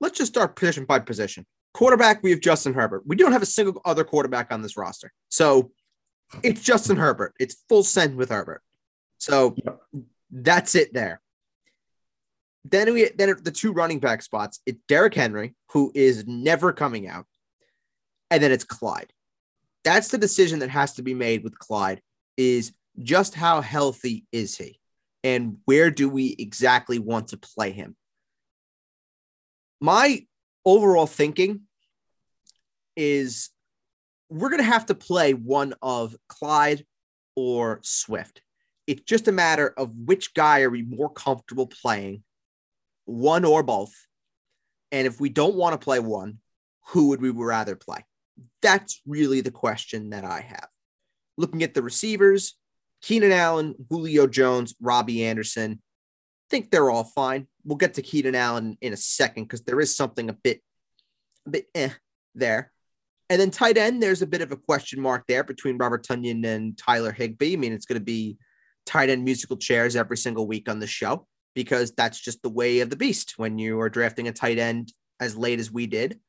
Speaker 2: let's just start position by position. Quarterback, we have Justin Herbert. We don't have a single other quarterback on this roster. So it's Justin Herbert. It's full send with Herbert. So
Speaker 1: Yep.
Speaker 2: that's it there. Then we then the two running back spots, it's Derrick Henry, who is never coming out. And then it's Clyde. That's the decision that has to be made with Clyde is just how healthy is he? And where do we exactly want to play him? my overall thinking is we're going to have to play one of Clyde or Swift. It's just a matter of which guy are we more comfortable playing, one or both. And if we don't want to play one, who would we rather play? That's really the question that I have. Looking at the receivers, Keenan Allen, Julio Jones, Robbie Anderson, I think they're all fine. We'll get to Keenan Allen in a second because there is something a bit, a bit eh there. And then tight end, there's a bit of a question mark there between Robert Tonyan and Tyler Higbee. I mean, it's going to be tight end musical chairs every single week on the show because that's just the way of the beast when you are drafting a tight end as late as we did.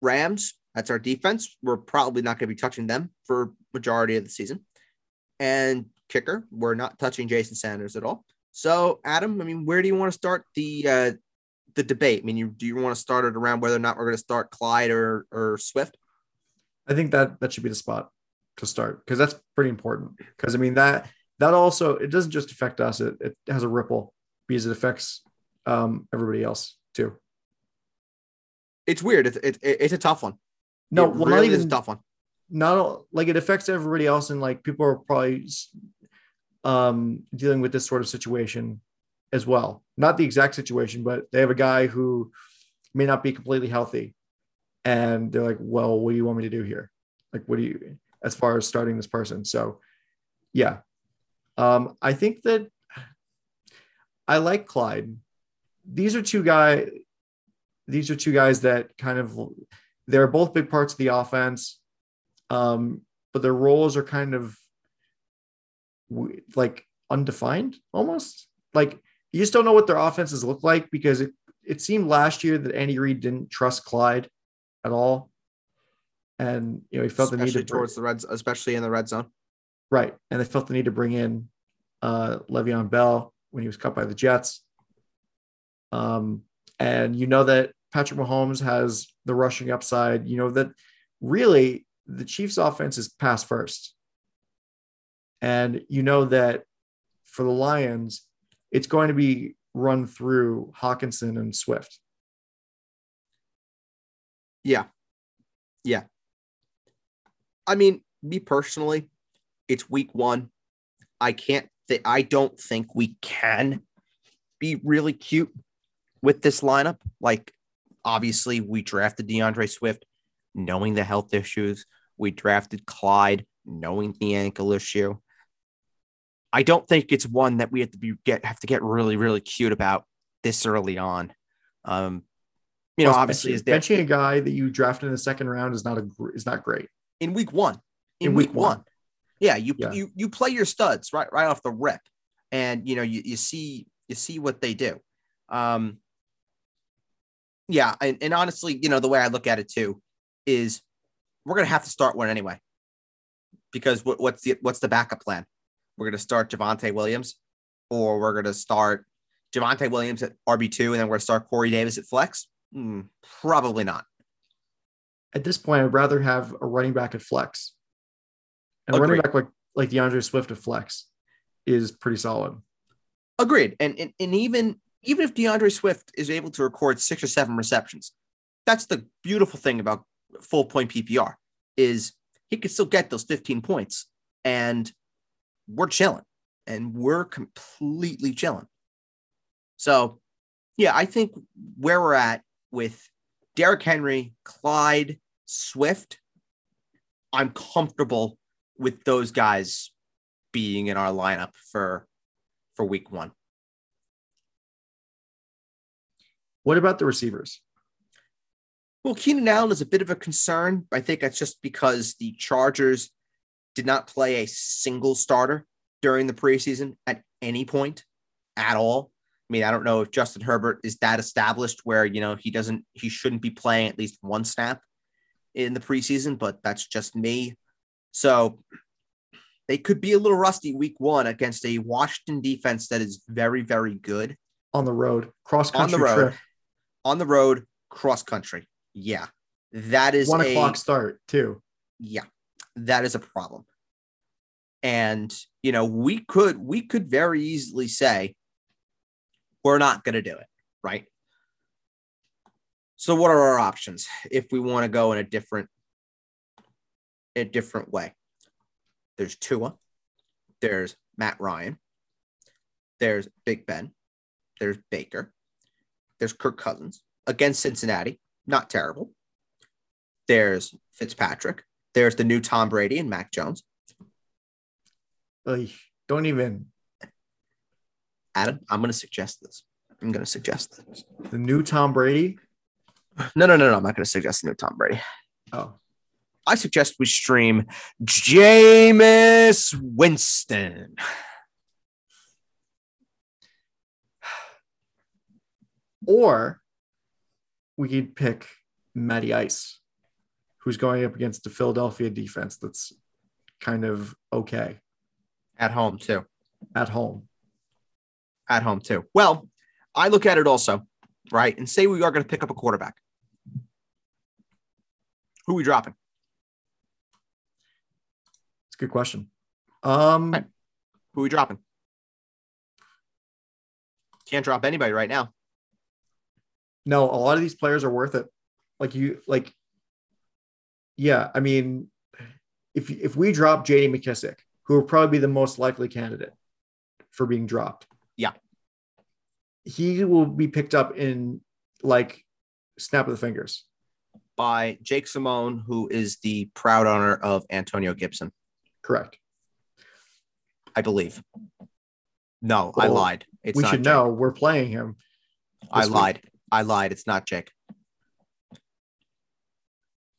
Speaker 2: Rams, that's our defense. We're probably not going to be touching them for majority of the season. And kicker, we're not touching Jason Sanders at all. So, Adam, I mean, where do you want to start the uh, the debate? I mean, you do you want to start it around whether or not we're going to start Clyde or or Swift?
Speaker 1: I think that that should be the spot to start because that's pretty important. Because I mean that that also it doesn't just affect us; it, it has a ripple because it affects um, everybody else too.
Speaker 2: It's weird. It's it, it's a tough one.
Speaker 1: No,
Speaker 2: It
Speaker 1: well,
Speaker 2: really
Speaker 1: not even
Speaker 2: a tough one.
Speaker 1: not like it affects everybody else, and like people are probably um, dealing with this sort of situation as well. Not the exact situation, but they have a guy who may not be completely healthy, and they're like, "Well, what do you want me to do here? Like, what do you as far as starting this person?" So, yeah, um, I think that I like Clyde. These are two guys. These are two guys that kind of they're both big parts of the offense, um, but their roles are kind of like undefined almost. Like you just don't know what their offenses look like because it, it seemed last year that Andy Reid didn't trust Clyde at all. And you know, he felt
Speaker 2: especially
Speaker 1: the need to
Speaker 2: towards the reds, especially in the red zone.
Speaker 1: Right. And they felt the need to bring in uh Le'Veon Bell when he was cut by the Jets. Um, and you know that Patrick Mahomes has the rushing upside. You know that really the Chiefs offense is pass first. And you know that for the Lions, it's going to be run through Hockenson and Swift.
Speaker 2: Yeah. Yeah. I mean, me personally, it's week one. I can't th- I don't think we can be really cute with this lineup. Like, obviously, we drafted D'Andre Swift knowing the health issues. We drafted Clyde knowing the ankle issue. I don't think it's one that we have to be get have to get really really cute about this early on. Um, you know,
Speaker 1: Plus,
Speaker 2: obviously,
Speaker 1: benching,
Speaker 2: is there
Speaker 1: benching a guy that you drafted in the second round is not a is not great.
Speaker 2: in week one. In,
Speaker 1: In
Speaker 2: week,
Speaker 1: week
Speaker 2: one.
Speaker 1: one.
Speaker 2: Yeah, you
Speaker 1: Yeah.
Speaker 2: you you play your studs right right off the rip, and you know you, you see you see what they do. Um, yeah, and, and honestly, you know the way I look at it too is we're gonna have to start one anyway, because what, what's the what's the backup plan? We're gonna start Javonte Williams, or we're gonna start Javonte Williams at RB two, and then we're gonna start Corey Davis at flex. Hmm, probably not.
Speaker 1: At this point, I'd rather have a running back at flex. And a running back like like D'Andre Swift at flex is pretty solid.
Speaker 2: Agreed. And, and and even even if D'Andre Swift is able to record six or seven receptions, that's the beautiful thing about full point PPR is he could still get those 15 points and we're chilling and we're completely chilling. So yeah, I think where we're at with Derrick Henry, Clyde, Swift, I'm comfortable with those guys being in our lineup for for week one.
Speaker 1: What about the receivers?
Speaker 2: Well, Keenan Allen is a bit of a concern. I think that's just because the Chargers did not play a single starter during the preseason at any point at all. I mean, I don't know if Justin Herbert is that established where, you know, he doesn't, he shouldn't be playing at least one snap in the preseason, but that's just me. So they could be a little rusty week one against a Washington defense that is very, very good
Speaker 1: On the road, cross
Speaker 2: on the
Speaker 1: country
Speaker 2: road,
Speaker 1: trip,
Speaker 2: on the road, cross country. Yeah, that is
Speaker 1: one
Speaker 2: a,
Speaker 1: o'clock start too.
Speaker 2: Yeah, that is a problem. And you know, we could we could very easily say we're not going to do it, right? So, what are our options if we want to go in a different a different way? There's Tua, there's Matt Ryan, there's Big Ben, there's Baker, there's Kirk Cousins against Cincinnati, not terrible. There's Fitzpatrick, there's the new Tom Brady and Mac Jones.
Speaker 1: Like, don't even
Speaker 2: Adam, I'm going to suggest this. I'm going to suggest this.
Speaker 1: the new Tom Brady.
Speaker 2: No, no, no, no. I'm not going to suggest the new Tom Brady.
Speaker 1: Oh,
Speaker 2: I suggest we stream Jameis Winston.
Speaker 1: or we could pick Matty Ice, who's going up against the Philadelphia defense that's kind of okay
Speaker 2: At home, too.
Speaker 1: at home.
Speaker 2: At home, too. Well, I look at it also, right? And say we are going to pick up a quarterback. Who are we dropping?
Speaker 1: It's a good question. Um,
Speaker 2: Right. Who are we dropping? Can't drop anybody right now.
Speaker 1: no, a lot of these players are worth it. Like you, like, yeah. I mean, if if we drop JD McKissic, who will probably be the most likely candidate for being dropped.
Speaker 2: Yeah.
Speaker 1: He will be picked up in like snap of the fingers.
Speaker 2: By Jake Simone, who is the proud owner of Antonio Gibson.
Speaker 1: Correct.
Speaker 2: I believe. No, I lied. It's
Speaker 1: we should
Speaker 2: Jake.
Speaker 1: know we're playing him.
Speaker 2: I
Speaker 1: this week.
Speaker 2: lied. I lied. It's not Jake.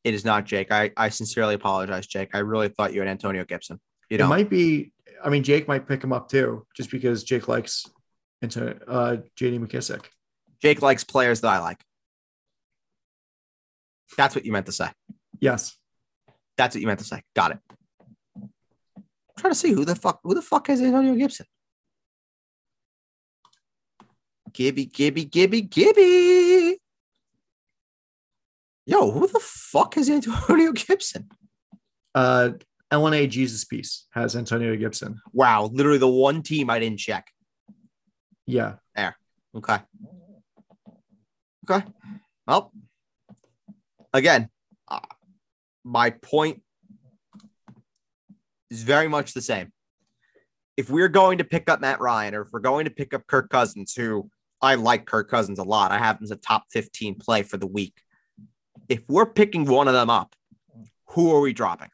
Speaker 2: It is not Jake. I, I sincerely apologize, Jake. I really thought you had Antonio Gibson. You know, It
Speaker 1: might be. I mean, Jake might pick him up too, just because Jake likes into uh, JD McKissic.
Speaker 2: Jake likes players that I like. That's what you meant to say.
Speaker 1: Yes.
Speaker 2: That's what you meant to say. Got it. I'm trying to see who the fuck who the fuck has Antonio Gibson. Gibby, Gibby, Gibby, Gibby. Yo, who the fuck has Antonio Gibson?
Speaker 1: Uh, LNA Jesus Piece has Antonio Gibson.
Speaker 2: Wow, literally the one team I didn't check.
Speaker 1: Yeah. There.
Speaker 2: Okay. Okay. Well, again, uh, my point is very much the same. If we're going to pick up Matt Ryan or if we're going to pick up Kirk Cousins, who I like Kirk Cousins a lot, I have him as a top 15 play for the week. If we're picking one of them up, who are we dropping?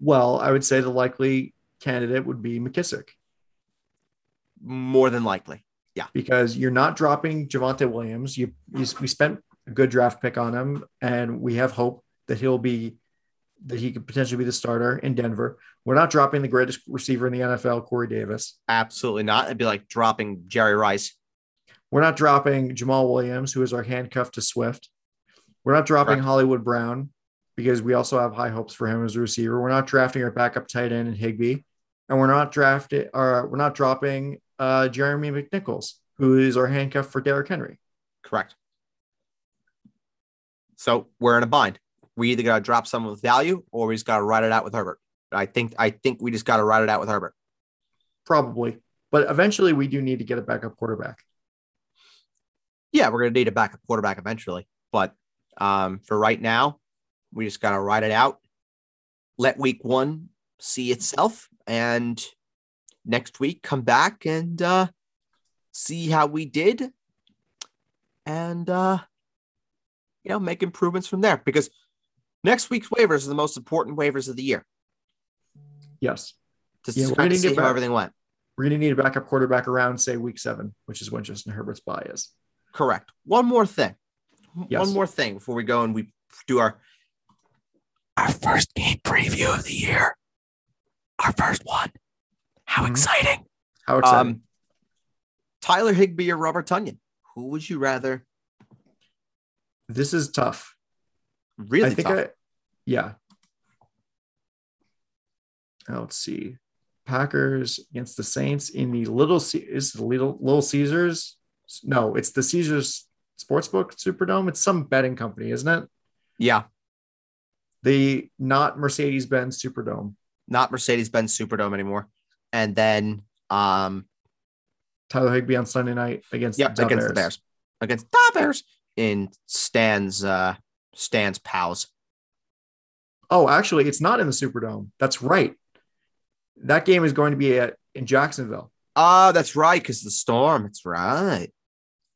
Speaker 1: Well, I would say the likely candidate would be McKissic
Speaker 2: More than likely. Yeah.
Speaker 1: Because you're not dropping Javonte Williams. You, you we spent a good draft pick on him, and we have hope that he'll be that he could potentially be the starter in Denver. We're not dropping the greatest receiver in the NFL, Corey Davis.
Speaker 2: Absolutely not. It'd be like dropping Jerry Rice.
Speaker 1: We're not dropping Jamaal Williams, who is our handcuff to Swift. We're not dropping. Hollywood Brown because we also have high hopes for him as a receiver. We're not drafting our backup tight end in Higbee, and we're not drafting or we're not dropping uh, Jeremy McNichols, who is our handcuff for Derrick Henry.
Speaker 2: Correct. So we're in a bind. We either gotta drop some with value or we just gotta ride it out with Herbert. I think I think we just gotta ride it out with Herbert.
Speaker 1: Probably, but eventually we do need to get a backup quarterback.
Speaker 2: Yeah, we're gonna need a backup quarterback eventually. But um, for right now, we just gotta ride it out. Let week one see itself, and next week come back and uh, see how we did, and uh, you know make improvements from there. Because next week's waivers are the most important waivers of the year.
Speaker 1: Yes,
Speaker 2: To
Speaker 1: Yeah, we're
Speaker 2: kind
Speaker 1: gonna
Speaker 2: of see how
Speaker 1: back-
Speaker 2: everything went.
Speaker 1: we're going to need a backup quarterback around say week seven, which is when Justin Herbert's bye is.
Speaker 2: Correct. One more thing.
Speaker 1: Yes.
Speaker 2: One more thing before we go and we do our our first game preview of the year. Our first one. How
Speaker 1: Mhm.
Speaker 2: exciting!
Speaker 1: How exciting!
Speaker 2: Um, Tyler Higbee or Robert Tonyan? Who would you rather?
Speaker 1: this is tough.
Speaker 2: Really
Speaker 1: I think
Speaker 2: tough.
Speaker 1: I, yeah. Now, let's see. Packers against the Saints in the Little is the Little Little Caesars. No, it's the Caesars Sportsbook Superdome. It's some betting company, isn't it?
Speaker 2: yeah,
Speaker 1: The not Mercedes Benz Superdome.
Speaker 2: not Mercedes Benz Superdome anymore. And then, um,
Speaker 1: Tyler Higbee on Sunday night against
Speaker 2: yep,
Speaker 1: the
Speaker 2: against the Bears, against the Bears in Stan's uh Stan's pals.
Speaker 1: Oh, actually, it's not in the Superdome. That's right. That game is going to be at in Jacksonville.
Speaker 2: Oh, that's right, because the storm. That's right.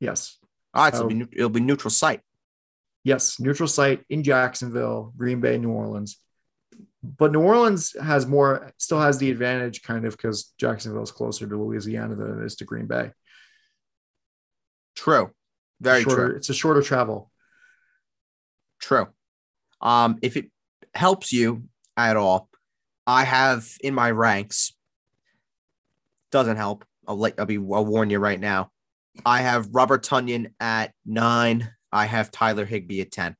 Speaker 1: Yes.
Speaker 2: All right, so it'll, be, it'll be neutral site.
Speaker 1: Yes, neutral site in Jacksonville, Green Bay, New Orleans. But New Orleans has more, still has the advantage kind of because Jacksonville is closer to Louisiana than it is to Green Bay.
Speaker 2: True. Very
Speaker 1: shorter,
Speaker 2: true.
Speaker 1: It's a shorter travel.
Speaker 2: True. Um, if it helps you at all, I have in my ranks. Doesn't help. I'll let I'll be I'll warn you right now. I have Robert Tonyan at nine. I have Tyler Higbee at ten.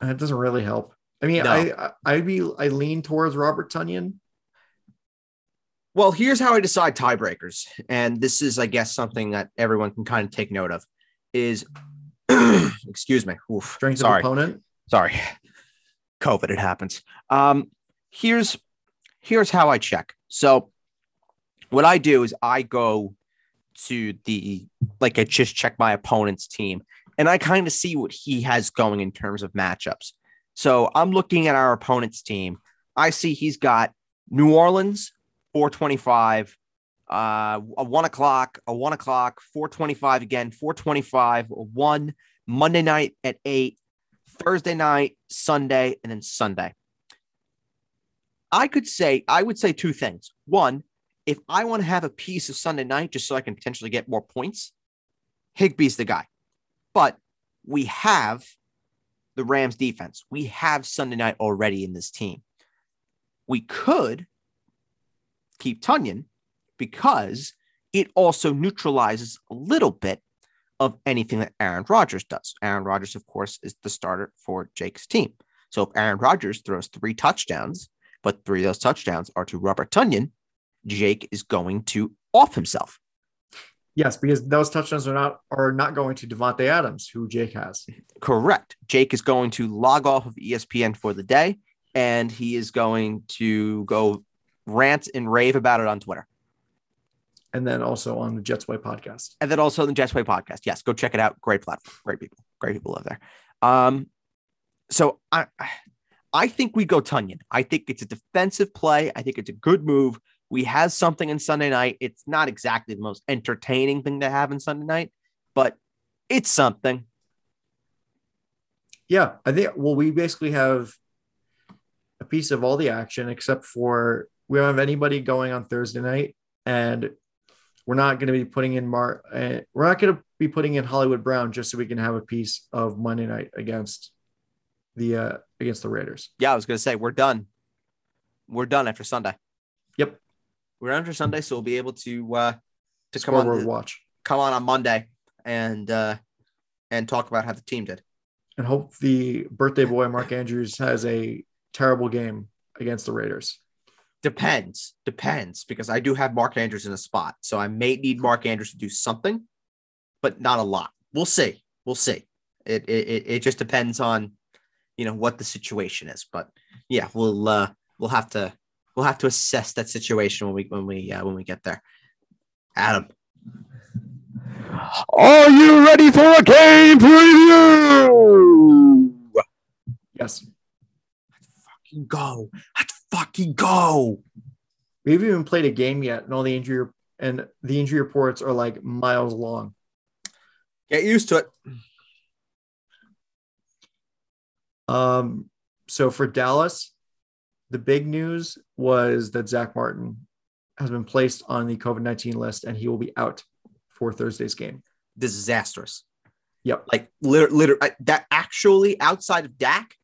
Speaker 1: That doesn't really help. I mean,
Speaker 2: No.
Speaker 1: I, I I'd be I lean towards Robert Tonyan.
Speaker 2: Well, here's how I decide tiebreakers, and this is, I guess, something that everyone can kind of take note of. Is excuse me. Oof,
Speaker 1: Strength
Speaker 2: sorry.
Speaker 1: of opponent.
Speaker 2: sorry covid it happens um here's here's how i check so what i do is i go to the like i just check my opponent's team and i kind of see what he has going in terms of matchups So I'm looking at our opponent's team. I see he's got New Orleans, 425, uh, a one o'clock, a one o'clock, 425 again, 425, one Monday night at eight, Thursday night, Sunday, and then Sunday. I could say, I would say two things. One, if I want to have a piece of Sunday night just so I can potentially get more points, Higbee's the guy. But we have the Rams defense. We have Sunday night already in this team. We could keep Tonyan because it also neutralizes a little bit of anything that Aaron Rodgers does. Aaron Rodgers, of course, is the starter for Jake's team. So if Aaron Rodgers throws three touchdowns, but three of those touchdowns are to Robert Tonyan, Jake is going to off himself.
Speaker 1: Yes, because those touchdowns are not are not going to Davante Adams, who Jake has.
Speaker 2: Correct. Jake is going to log off of ESPN for the day, and he is going to go rant and rave about it on Twitter.
Speaker 1: And then also on the Jets Way podcast.
Speaker 2: And then also the Jets Way podcast. Yes, go check it out. Great platform. Great people. Great people live there. Um, so I I think we go Tonyan. I think it's a defensive play. I think it's a good move. We have something in Sunday night. It's not exactly the most entertaining thing to have in Sunday night, but it's something.
Speaker 1: Yeah, I think. Well, we basically have a piece of all the action except for we don't have anybody going on Thursday night, and we're not going to be putting in Mar. Uh, we're not going to be putting in Hollywood Brown just so we can have a piece of Monday night against the uh against the Raiders.
Speaker 2: Yeah, I was going to say we're done. We're done after Sunday. We're done after Sunday, so we'll be able to uh to come on
Speaker 1: watch
Speaker 2: come on on Monday and uh and talk about how the team did.
Speaker 1: and hope the birthday boy Mark Andrews has a terrible game against the Raiders.
Speaker 2: Depends, depends, because I do have Mark Andrews in a spot, so I may need Mark Andrews to do something, but not a lot. We'll see. We'll see. It it it- it just depends on, you know, what the situation is. But yeah, we'll uh we'll have to we'll have to assess that situation when we when we uh, when we get there. Adam, are you ready for a game preview?
Speaker 1: Yes, Let's
Speaker 2: Fucking go! Let's fucking go!
Speaker 1: we haven't even played a game yet, and all the injury and the injury reports are like miles long.
Speaker 2: Get used to it.
Speaker 1: Um, so for Dallas, the big news was that Zack Martin has been placed on the COVID 19 list and he will be out for Thursday's game.
Speaker 2: Disastrous.
Speaker 1: Yep.
Speaker 2: Like literally, liter- that actually outside of Dak,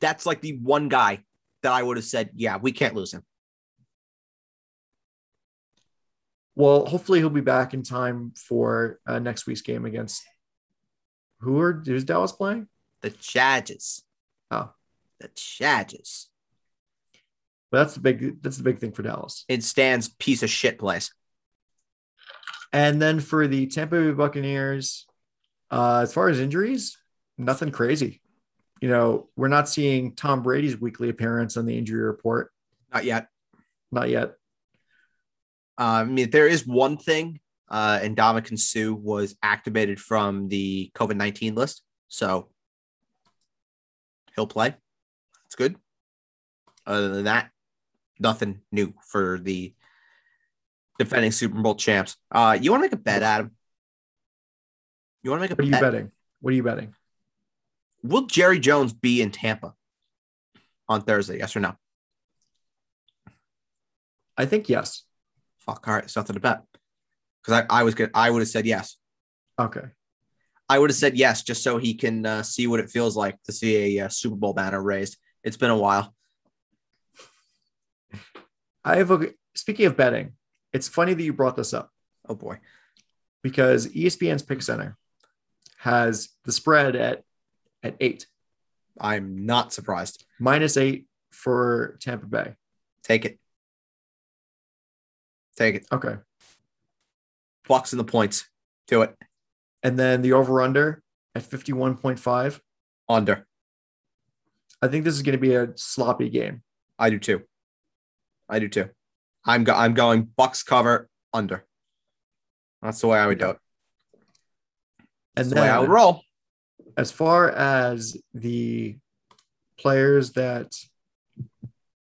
Speaker 2: that's like the one guy that I would have said, yeah, we can't lose him.
Speaker 1: Well, hopefully he'll be back in time for uh, next week's game against who are who's Dallas playing?
Speaker 2: The Chargers.
Speaker 1: Oh.
Speaker 2: The Chargers.
Speaker 1: But that's the big that's the big thing for Dallas.
Speaker 2: It stands piece of shit place.
Speaker 1: And then for the Tampa Bay Buccaneers, uh, as far as injuries, nothing crazy. You know, we're not seeing Tom Brady's weekly appearance on the injury report.
Speaker 2: Not yet.
Speaker 1: Not yet.
Speaker 2: Uh, I mean, there is one thing, uh, and Ndamukong Suh was activated from the COVID 19 list. So he'll play. That's good. Other than that, nothing new for the defending Super Bowl champs. Uh, you want to make a bet, Adam? You want to make a
Speaker 1: What are you betting? What are you betting?
Speaker 2: Will Jerry Jones be in Tampa on Thursday? Yes or no?
Speaker 1: I think yes.
Speaker 2: Fuck. All right, something to bet. Because I, I was good. I would have said yes.
Speaker 1: Okay.
Speaker 2: I would have said yes, just so he can uh, see what it feels like to see a uh, Super Bowl banner raised. It's been a while.
Speaker 1: I have a speaking of betting, it's funny that you brought this up
Speaker 2: Oh boy.
Speaker 1: because ESPN's Pick Center has the spread at at eight,
Speaker 2: I'm not surprised.
Speaker 1: minus eight for Tampa Bay.
Speaker 2: Take it. Take it.
Speaker 1: Okay.
Speaker 2: Bucks in the points. Do it.
Speaker 1: And then the over under at 51.5.
Speaker 2: Under.
Speaker 1: I think this is going to be a sloppy game.
Speaker 2: I do too. I do too. I'm go- I'm going Bucks cover under. That's the way I would do it. That's
Speaker 1: And
Speaker 2: the way I would roll.
Speaker 1: as far as the players that,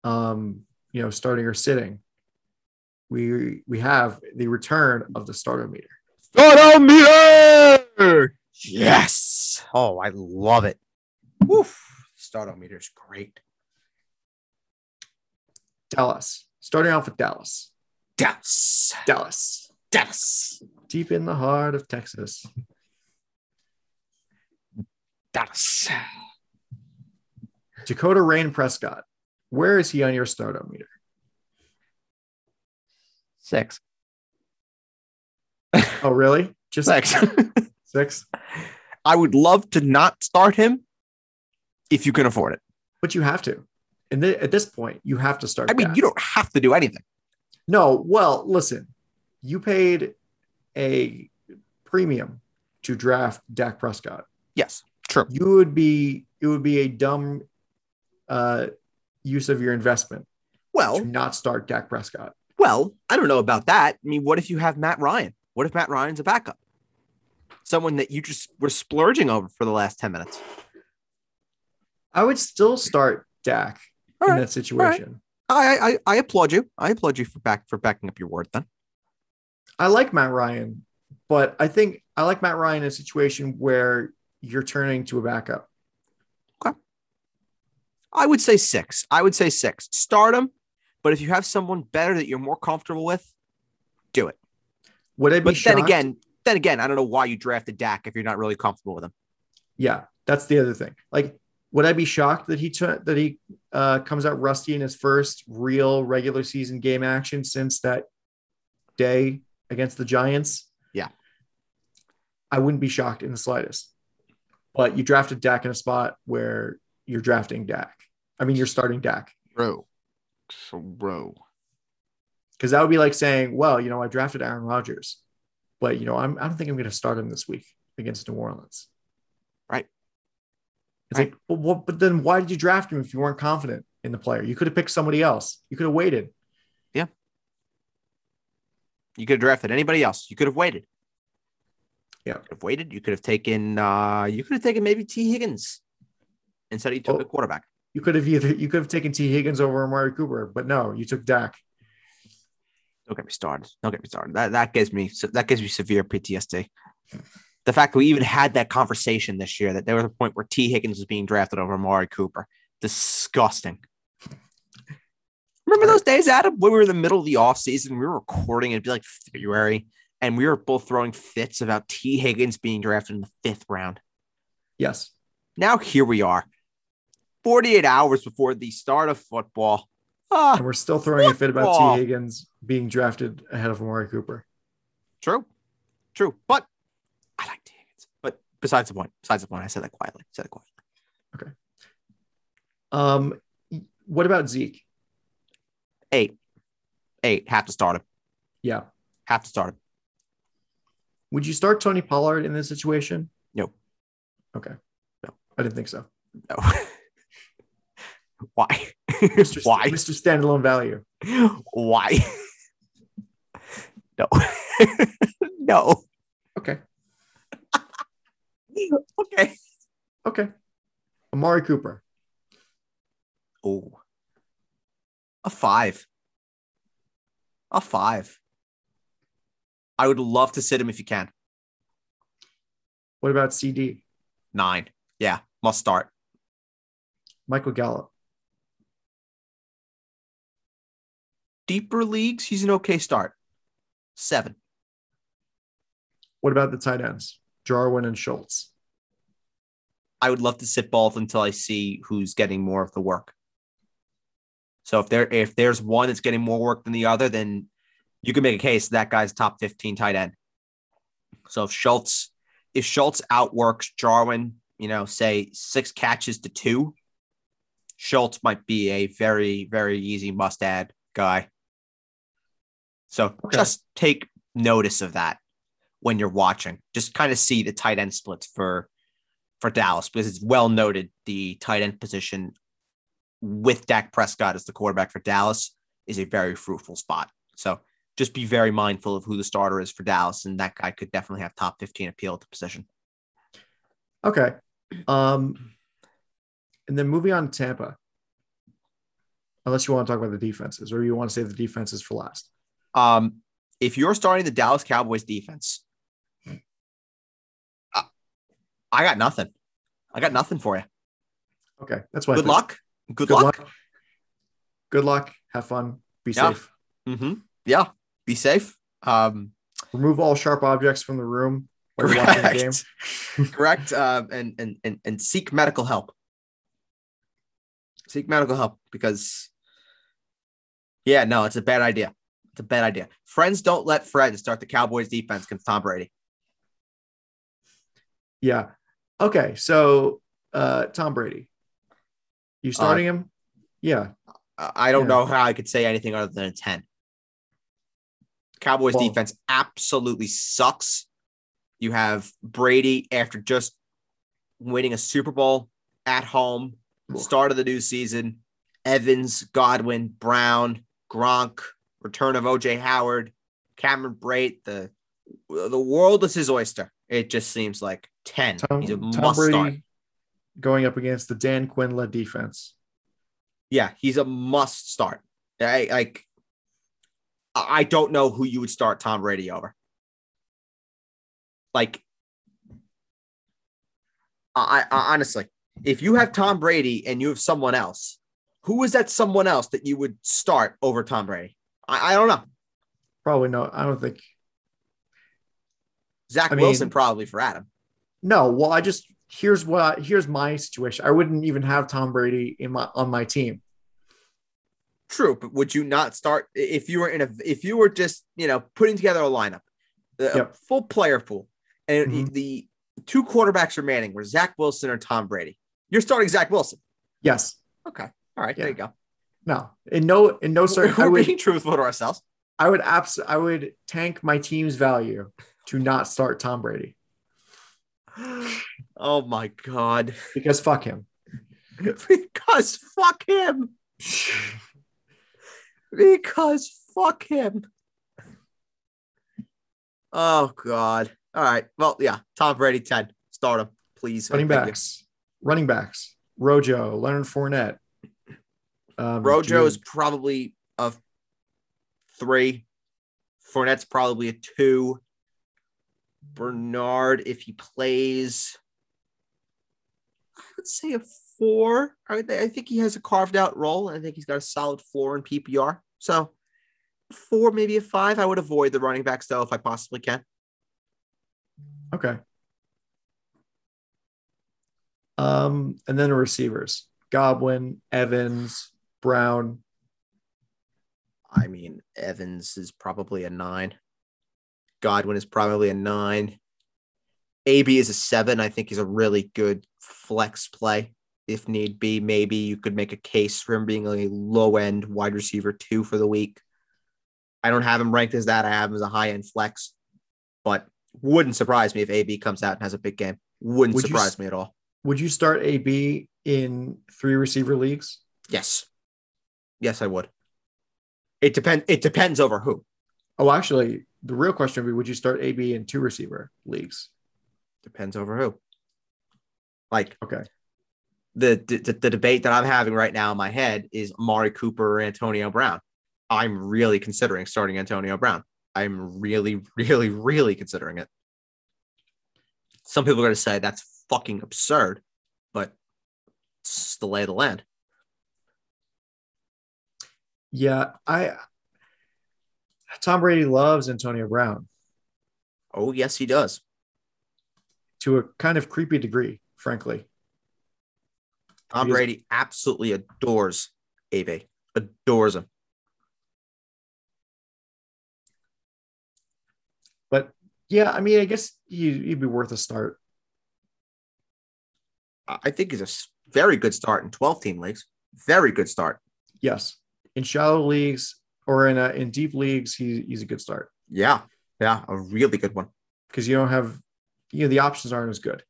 Speaker 1: um, you know, starting or sitting, we we have the return of the starter meter.
Speaker 2: Starter meter. Yes. Oh, I love it. Woof. Startometer is great.
Speaker 1: Dallas. Starting off with Dallas.
Speaker 2: Dallas.
Speaker 1: Dallas.
Speaker 2: Dallas.
Speaker 1: Deep in the heart of Texas.
Speaker 2: Dallas.
Speaker 1: Dakota Rain Prescott. Where is he on your startometer?
Speaker 2: Six.
Speaker 1: Oh, really? Just
Speaker 2: Six.
Speaker 1: six?
Speaker 2: I would love to not start him if you can afford it.
Speaker 1: But you have to. And th- at this point, you have to start.
Speaker 2: I mean, you don't have to do anything.
Speaker 1: No, well, listen, you paid a premium to draft Dak Prescott.
Speaker 2: Yes, true.
Speaker 1: You would be it would be a dumb uh, use of your investment to
Speaker 2: Well,
Speaker 1: not start Dak Prescott.
Speaker 2: well, I don't know about that. I mean, what if you have Matt Ryan? What if Matt Ryan's a backup? Someone that you just were splurging over for the last 10 minutes.
Speaker 1: I would still start Dak
Speaker 2: All
Speaker 1: in
Speaker 2: right,
Speaker 1: that situation.
Speaker 2: I, I I applaud you. I applaud you for back for backing up your word then.
Speaker 1: I like Matt Ryan, but I think I like Matt Ryan in a situation where you're turning to a backup. Okay.
Speaker 2: I would say six. I would say six. Start him, but if you have someone better that you're more comfortable with, do it.
Speaker 1: Would I be
Speaker 2: But then again, then again, I don't know why you drafted Dak if you're not really comfortable with him.
Speaker 1: Yeah, that's the other thing. Like, would I be shocked that he took that he uh, comes out rusty in his first real regular season game action since that day against the Giants?
Speaker 2: Yeah.
Speaker 1: I wouldn't be shocked in the slightest. But you drafted Dak in a spot where you're drafting Dak. I mean, you're starting Dak
Speaker 2: Bro. So bro.
Speaker 1: because that would be like saying, "Well, you know, I drafted Aaron Rodgers, but you know, I'm I don't think I'm going to start him this week against New Orleans."
Speaker 2: Right.
Speaker 1: It's
Speaker 2: Right.
Speaker 1: like, but, what, but then why did you draft him if you weren't confident in the player? You could have picked somebody else. You could have waited. Yeah.
Speaker 2: You could have drafted anybody else. You could have waited.
Speaker 1: Yeah.
Speaker 2: You could have waited. You could have taken uh you could have taken maybe Tee Higgins instead you took
Speaker 1: Oh.
Speaker 2: a quarterback.
Speaker 1: You could have either you could have taken Tee Higgins over Amari Cooper, but no, you took Dak.
Speaker 2: Don't get me started. Don't get me started. That that gives me so that gives me severe PTSD. The fact that we even had that conversation this year that there was a point where Tee Higgins was being drafted over Amari Cooper. Disgusting. Remember those days, Adam, when we were in the middle of the offseason, we were recording, it'd be like February, and we were both throwing fits about Tee Higgins being drafted in the fifth round.
Speaker 1: Yes.
Speaker 2: Now here we are, 48 hours before the start of football. Ah,
Speaker 1: And we're still throwing a fit about Tee Higgins being drafted ahead of Amari Cooper.
Speaker 2: True, true. But I like. Higgins. But besides the point, besides the point, I said that quietly. Said that quietly. Okay.
Speaker 1: Um, what about Zeke?
Speaker 2: Eight, eight. Have to start him.
Speaker 1: Yeah.
Speaker 2: Have to start him.
Speaker 1: Would you start Tony Pollard in this situation?
Speaker 2: No.
Speaker 1: Okay.
Speaker 2: No.
Speaker 1: I didn't think so.
Speaker 2: No. Why?
Speaker 1: Mr.
Speaker 2: Why?
Speaker 1: Mr. Standalone Value.
Speaker 2: Why? no. no.
Speaker 1: Okay.
Speaker 2: Okay.
Speaker 1: Okay. Amari Cooper.
Speaker 2: Oh. A five. A five. I would love to sit him if you can.
Speaker 1: What about CD?
Speaker 2: Nine. Yeah. Must start.
Speaker 1: Michael Gallup.
Speaker 2: Deeper leagues, he's an okay start. Seven.
Speaker 1: What about the tight ends? Jarwin and Schultz.
Speaker 2: I would love to sit both until I see who's getting more of the work. So if there if there's one that's getting more work than the other, then you can make a case that guy's top 15 tight end. So if Schultz if Schultz outworks Jarwin, you know, say six catches to two, Schultz might be a very very easy must add guy. So
Speaker 1: Okay.
Speaker 2: just take notice of that when you're watching. Just kind of see the tight end splits for for Dallas because it's well noted the tight end position with Dak Prescott as the quarterback for Dallas is a very fruitful spot. So just be very mindful of who the starter is for Dallas, and that guy could definitely have top 15 appeal at the position.
Speaker 1: Okay. Um, and then moving on to Tampa. Unless you want to talk about the defenses, or you want to save the defenses for last.
Speaker 2: Um, if you're starting the Dallas Cowboys defense, I, I got nothing. I got nothing for you.
Speaker 1: Okay, that's why.
Speaker 2: Good luck. Good,
Speaker 1: Good
Speaker 2: luck.
Speaker 1: luck. Good luck. Have fun. Be
Speaker 2: Yeah.
Speaker 1: safe.
Speaker 2: hmm Yeah. Be safe. Um,
Speaker 1: Remove all sharp objects from the room watching the game.
Speaker 2: correct. correct. Uh, and, and and and seek medical help. Seek medical help because, yeah, no, it's a bad idea. It's a bad idea. Friends don't let friends start the Cowboys defense against Tom Brady.
Speaker 1: Yeah. Okay. So, uh, Tom Brady, you starting him? Yeah.
Speaker 2: Uh, I don't
Speaker 1: Yeah.
Speaker 2: know how I could say anything other than a 10. Cowboys
Speaker 1: Well-
Speaker 2: defense absolutely sucks. You have Brady after just winning a Super Bowl at home, start of the new season. Evans, Godwin, Brown, Gronk, return of OJ Howard, Cameron Brate. The the world is his oyster. It just seems like 10.
Speaker 1: Tom,
Speaker 2: He's a
Speaker 1: Tom
Speaker 2: must
Speaker 1: Brady
Speaker 2: start.
Speaker 1: going up against the Dan Quinn led defense.
Speaker 2: Yeah, he's a must start. I like. I don't know who you would start Tom Brady over. Like, I, I honestly, if you have Tom Brady and you have someone else, who is that someone else that you would start over Tom Brady? I, I don't know.
Speaker 1: Probably no. I don't think.
Speaker 2: Zach
Speaker 1: I mean-
Speaker 2: Wilson probably for Adam.
Speaker 1: No. Well, I just here's what here's my situation. I wouldn't even have Tom Brady in my on my team.
Speaker 2: True, but would you not start if you were in a if you were just you know putting together a lineup, a
Speaker 1: Yep.
Speaker 2: full player pool, and
Speaker 1: Mhm.
Speaker 2: the two quarterbacks remaining were Zach Wilson or Tom Brady? You're starting Zach Wilson.
Speaker 1: Yes.
Speaker 2: Okay, all right, there you go.
Speaker 1: No. In no in no sir. I
Speaker 2: We're
Speaker 1: would
Speaker 2: being truthful to ourselves.
Speaker 1: I would abs I would tank my team's value to not start Tom Brady
Speaker 2: Oh my god!
Speaker 1: because fuck him.
Speaker 2: because fuck him. Because fuck him. Oh god! All right. Well, yeah. Tom Brady ten. Start him, please.
Speaker 1: running backs, running backs, Rojo, Leonard Fournette. Um,
Speaker 2: Rojo is probably a three. Fournette's probably a two. Bernard, if he plays, I would say a four. I, I think he has a carved out role. I think he's got a solid floor in PPR. So four, maybe a five. I would avoid the running backs though if I possibly can.
Speaker 1: okay. Um, and then the receivers: Godwin, Evans, Brown.
Speaker 2: I mean, Evans is probably a nine. Godwin is probably a nine. AB is a seven. I think he's a really good flex play if need be. Maybe you could make a case for him being a low end wide receiver two for the week. I don't have him ranked as that. I have him as a high end flex, but wouldn't surprise me if AB comes out and has a big game. Wouldn't
Speaker 1: Would
Speaker 2: surprise
Speaker 1: s-
Speaker 2: me at all.
Speaker 1: Would you start AB in three receiver leagues?
Speaker 2: Yes. Yes, I would. It depends. It depends over who.
Speaker 1: Oh, actually, the real question would be: Would you start AB in two receiver leagues?
Speaker 2: Depends over who. Like
Speaker 1: Okay.
Speaker 2: the, the the debate that I'm having right now in my head is Mari Cooper or Antonio Brown. I'm really considering starting Antonio Brown. I'm really, really, really considering it. Some people are going to say that's fucking absurd, but it's the lay of the land.
Speaker 1: Yeah, I. Tom Brady loves Antonio Brown
Speaker 2: Oh yes, he does.
Speaker 1: to a kind of creepy degree, frankly.
Speaker 2: Tom Brady absolutely adores AB. Adores him.
Speaker 1: But yeah, I mean, I guess he, he'd be worth a start.
Speaker 2: I I think he's a very good start in 12 team leagues. Very good start.
Speaker 1: Yes, in shallow leagues or in a, in deep leagues, he, he's a good start
Speaker 2: Yeah. Yeah. A really good one.
Speaker 1: because you don't have you know the options aren't as good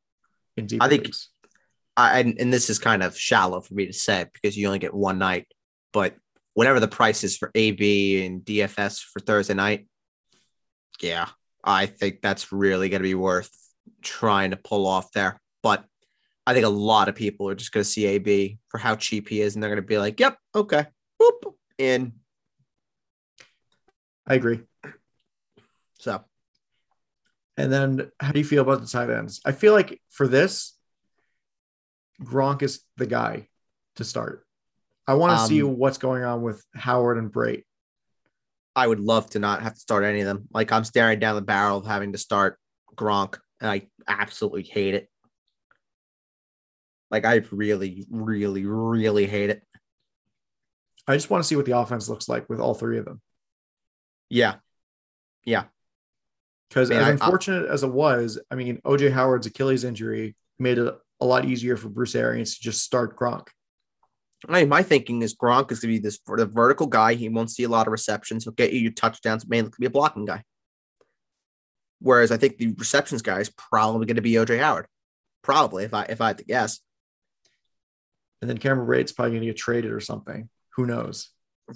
Speaker 1: in deep
Speaker 2: I think-
Speaker 1: leagues.
Speaker 2: I, and, and this is kind of shallow for me to say because you only get one night, but whatever the price is for AB and DFS for Thursday night, yeah, I think that's really going to be worth trying to pull off there. But I think a lot of people are just going to see AB for how cheap he is, and they're going to be like, "Yep, okay, boop, in."
Speaker 1: I agree.
Speaker 2: So,
Speaker 1: And then how do you feel about the tight ends? I feel like for this, Gronk is the guy to start. I want to see
Speaker 2: Um,
Speaker 1: what's going on with Howard and Brate.
Speaker 2: I would love to not have to start any of them. Like I'm staring down the barrel of having to start Gronk, and I absolutely hate it. Like I really, really, really hate it.
Speaker 1: I just want to see what the offense looks like with all three of them.
Speaker 2: Yeah, yeah.
Speaker 1: Because as
Speaker 2: I- I-
Speaker 1: unfortunate as it was, I mean, OJ Howard's Achilles injury made it a lot easier for Bruce Arians to just start Gronk.
Speaker 2: I mean, my thinking is Gronk is going to be this for the vertical guy. He won't see a lot of receptions. He'll get you your touchdowns. Mainly could be a blocking guy. Whereas I think the receptions guy is probably going to be OJ Howard. Probably, if I if I had to guess.
Speaker 1: And then Cameron Brate's probably going to get traded or something. Who knows?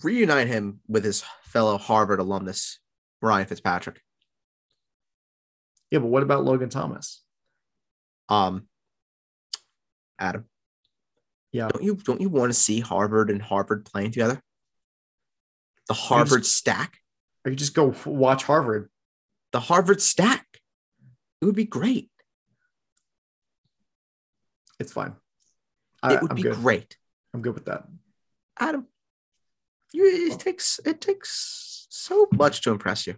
Speaker 2: Reunite him with his fellow Harvard alumnus Ryan Fitzpatrick.
Speaker 1: Yeah, but what about Logan Thomas?
Speaker 2: Um, Adam.
Speaker 1: Yeah.
Speaker 2: Don't you don't you want to see Harvard and Harvard playing together? The Harvard stack,
Speaker 1: Or you just go watch Harvard.
Speaker 2: the Harvard stack. It would be great.
Speaker 1: It's fine. I,
Speaker 2: it would
Speaker 1: I'm
Speaker 2: be
Speaker 1: good.
Speaker 2: great.
Speaker 1: I'm good with that.
Speaker 2: Adam, you it takes it takes so much to impress you.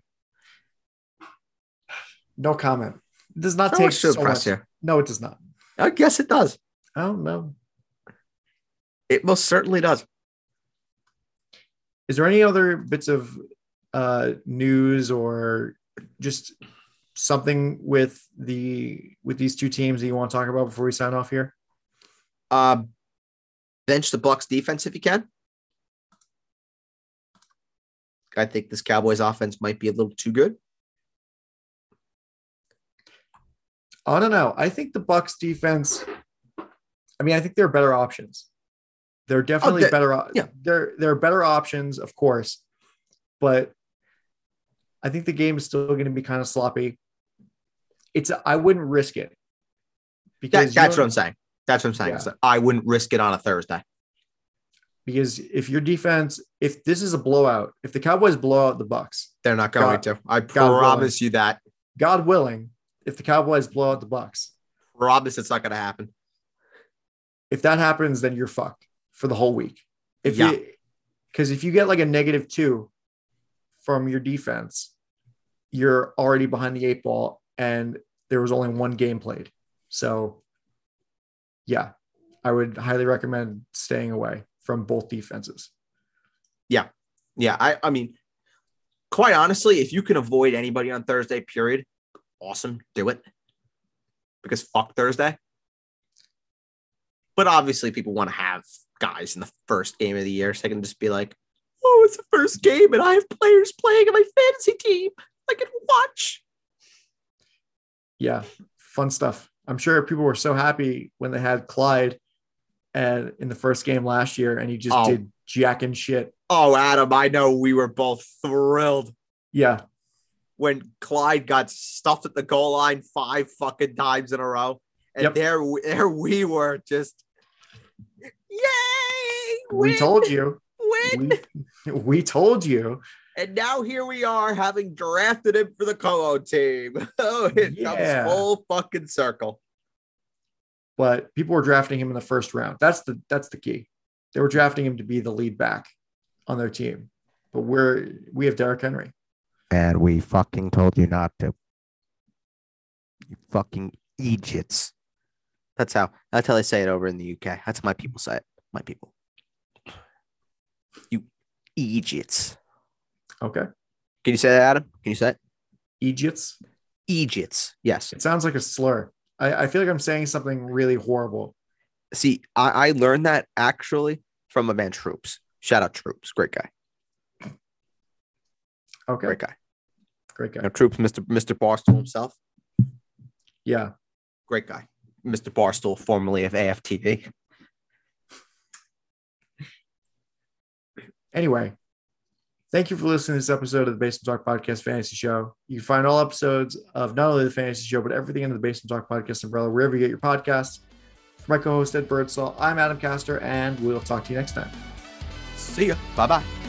Speaker 1: No comment. It does not
Speaker 2: So
Speaker 1: take
Speaker 2: much to
Speaker 1: so
Speaker 2: impress
Speaker 1: much.
Speaker 2: you.
Speaker 1: No, it does not.
Speaker 2: I guess it does.
Speaker 1: I don't know.
Speaker 2: It most certainly does.
Speaker 1: Is there any other bits of uh, news or just something with the with these two teams that you want to talk about before we sign off here?
Speaker 2: Um, bench the Bucks defense if you can. I think this Cowboys offense might be a little too good.
Speaker 1: I don't know. I think the Bucks defense. I mean, I think there are better options. There are definitely oh,
Speaker 2: there-
Speaker 1: better.
Speaker 2: yeah.
Speaker 1: there there are better options, of course, but I think the game is still going to be kind of sloppy. It's I wouldn't risk it
Speaker 2: That, that's what I'm saying. That's what I'm saying.
Speaker 1: Yeah.
Speaker 2: I wouldn't risk it on a Thursday.
Speaker 1: Because if your defense, if this is a blowout, if the Cowboys blow out the Bucks,
Speaker 2: They're not going
Speaker 1: God-
Speaker 2: to. I promise you that.
Speaker 1: God willing, if the Cowboys blow out the Bucks,
Speaker 2: Promise it's not going to happen.
Speaker 1: if that happens, then you're fucked for the whole week. If
Speaker 2: Yeah.
Speaker 1: you because if you get like a negative two from your defense, you're already behind the eight ball and there was only one game played. So yeah, I would highly recommend staying away from both defenses.
Speaker 2: Yeah, Yeah. I, I mean, quite honestly, if you can avoid anybody on Thursday, period, awesome, do it. Because fuck Thursday. But obviously, people want to have guys in the first game of the year, so they can just be like, "Oh, it's the first game, and I have players playing in my fantasy team. I can watch."
Speaker 1: Yeah, fun stuff. I'm sure people were so happy when they had Clyde and in the first game last year and he just
Speaker 2: Oh.
Speaker 1: did jack and shit.
Speaker 2: Oh, Adam, I know we were both thrilled
Speaker 1: Yeah.
Speaker 2: when Clyde got stuffed at the goal line five fucking times in a row. And
Speaker 1: Yep.
Speaker 2: there, we- there we were just, yay!
Speaker 1: We
Speaker 2: win,
Speaker 1: told you.
Speaker 2: win.
Speaker 1: We, we told you.
Speaker 2: And now here we are having drafted him for the Como team. Oh, it
Speaker 1: Yeah.
Speaker 2: comes full fucking circle.
Speaker 1: But people were drafting him in the first round. That's the that's the key. They were drafting him to be the lead back on their team. But we're we have Derrick Henry.
Speaker 2: And we fucking told you not to. You fucking idiots. That's how that's how they say it over in the UK. That's how my people say it. My people. You idiots.
Speaker 1: Okay.
Speaker 2: Can you say that, Adam? Can you say it?
Speaker 1: Egypts.
Speaker 2: Idiots. Yes.
Speaker 1: It sounds like a slur. I, I feel like I'm saying something really horrible.
Speaker 2: See, I, I learned that actually from a man Troopz. Shout out Troopz. Great guy.
Speaker 1: Okay.
Speaker 2: Great guy.
Speaker 1: Great guy.
Speaker 2: know, Troopz, Mr. Mr. Barstool himself.
Speaker 1: Yeah.
Speaker 2: Great guy. Mr. Barstool, formerly of AFTV.
Speaker 1: Anyway, thank you for listening to this episode of the Basement Talk Podcast Fantasy Show. You can find all episodes of not only the Fantasy Show, but everything under the Basement Talk Podcast umbrella, wherever you get your podcasts. For my co-host Ed Birdsall, I'm Adam Castor, and we'll talk to you next time.
Speaker 2: See ya. Bye bye.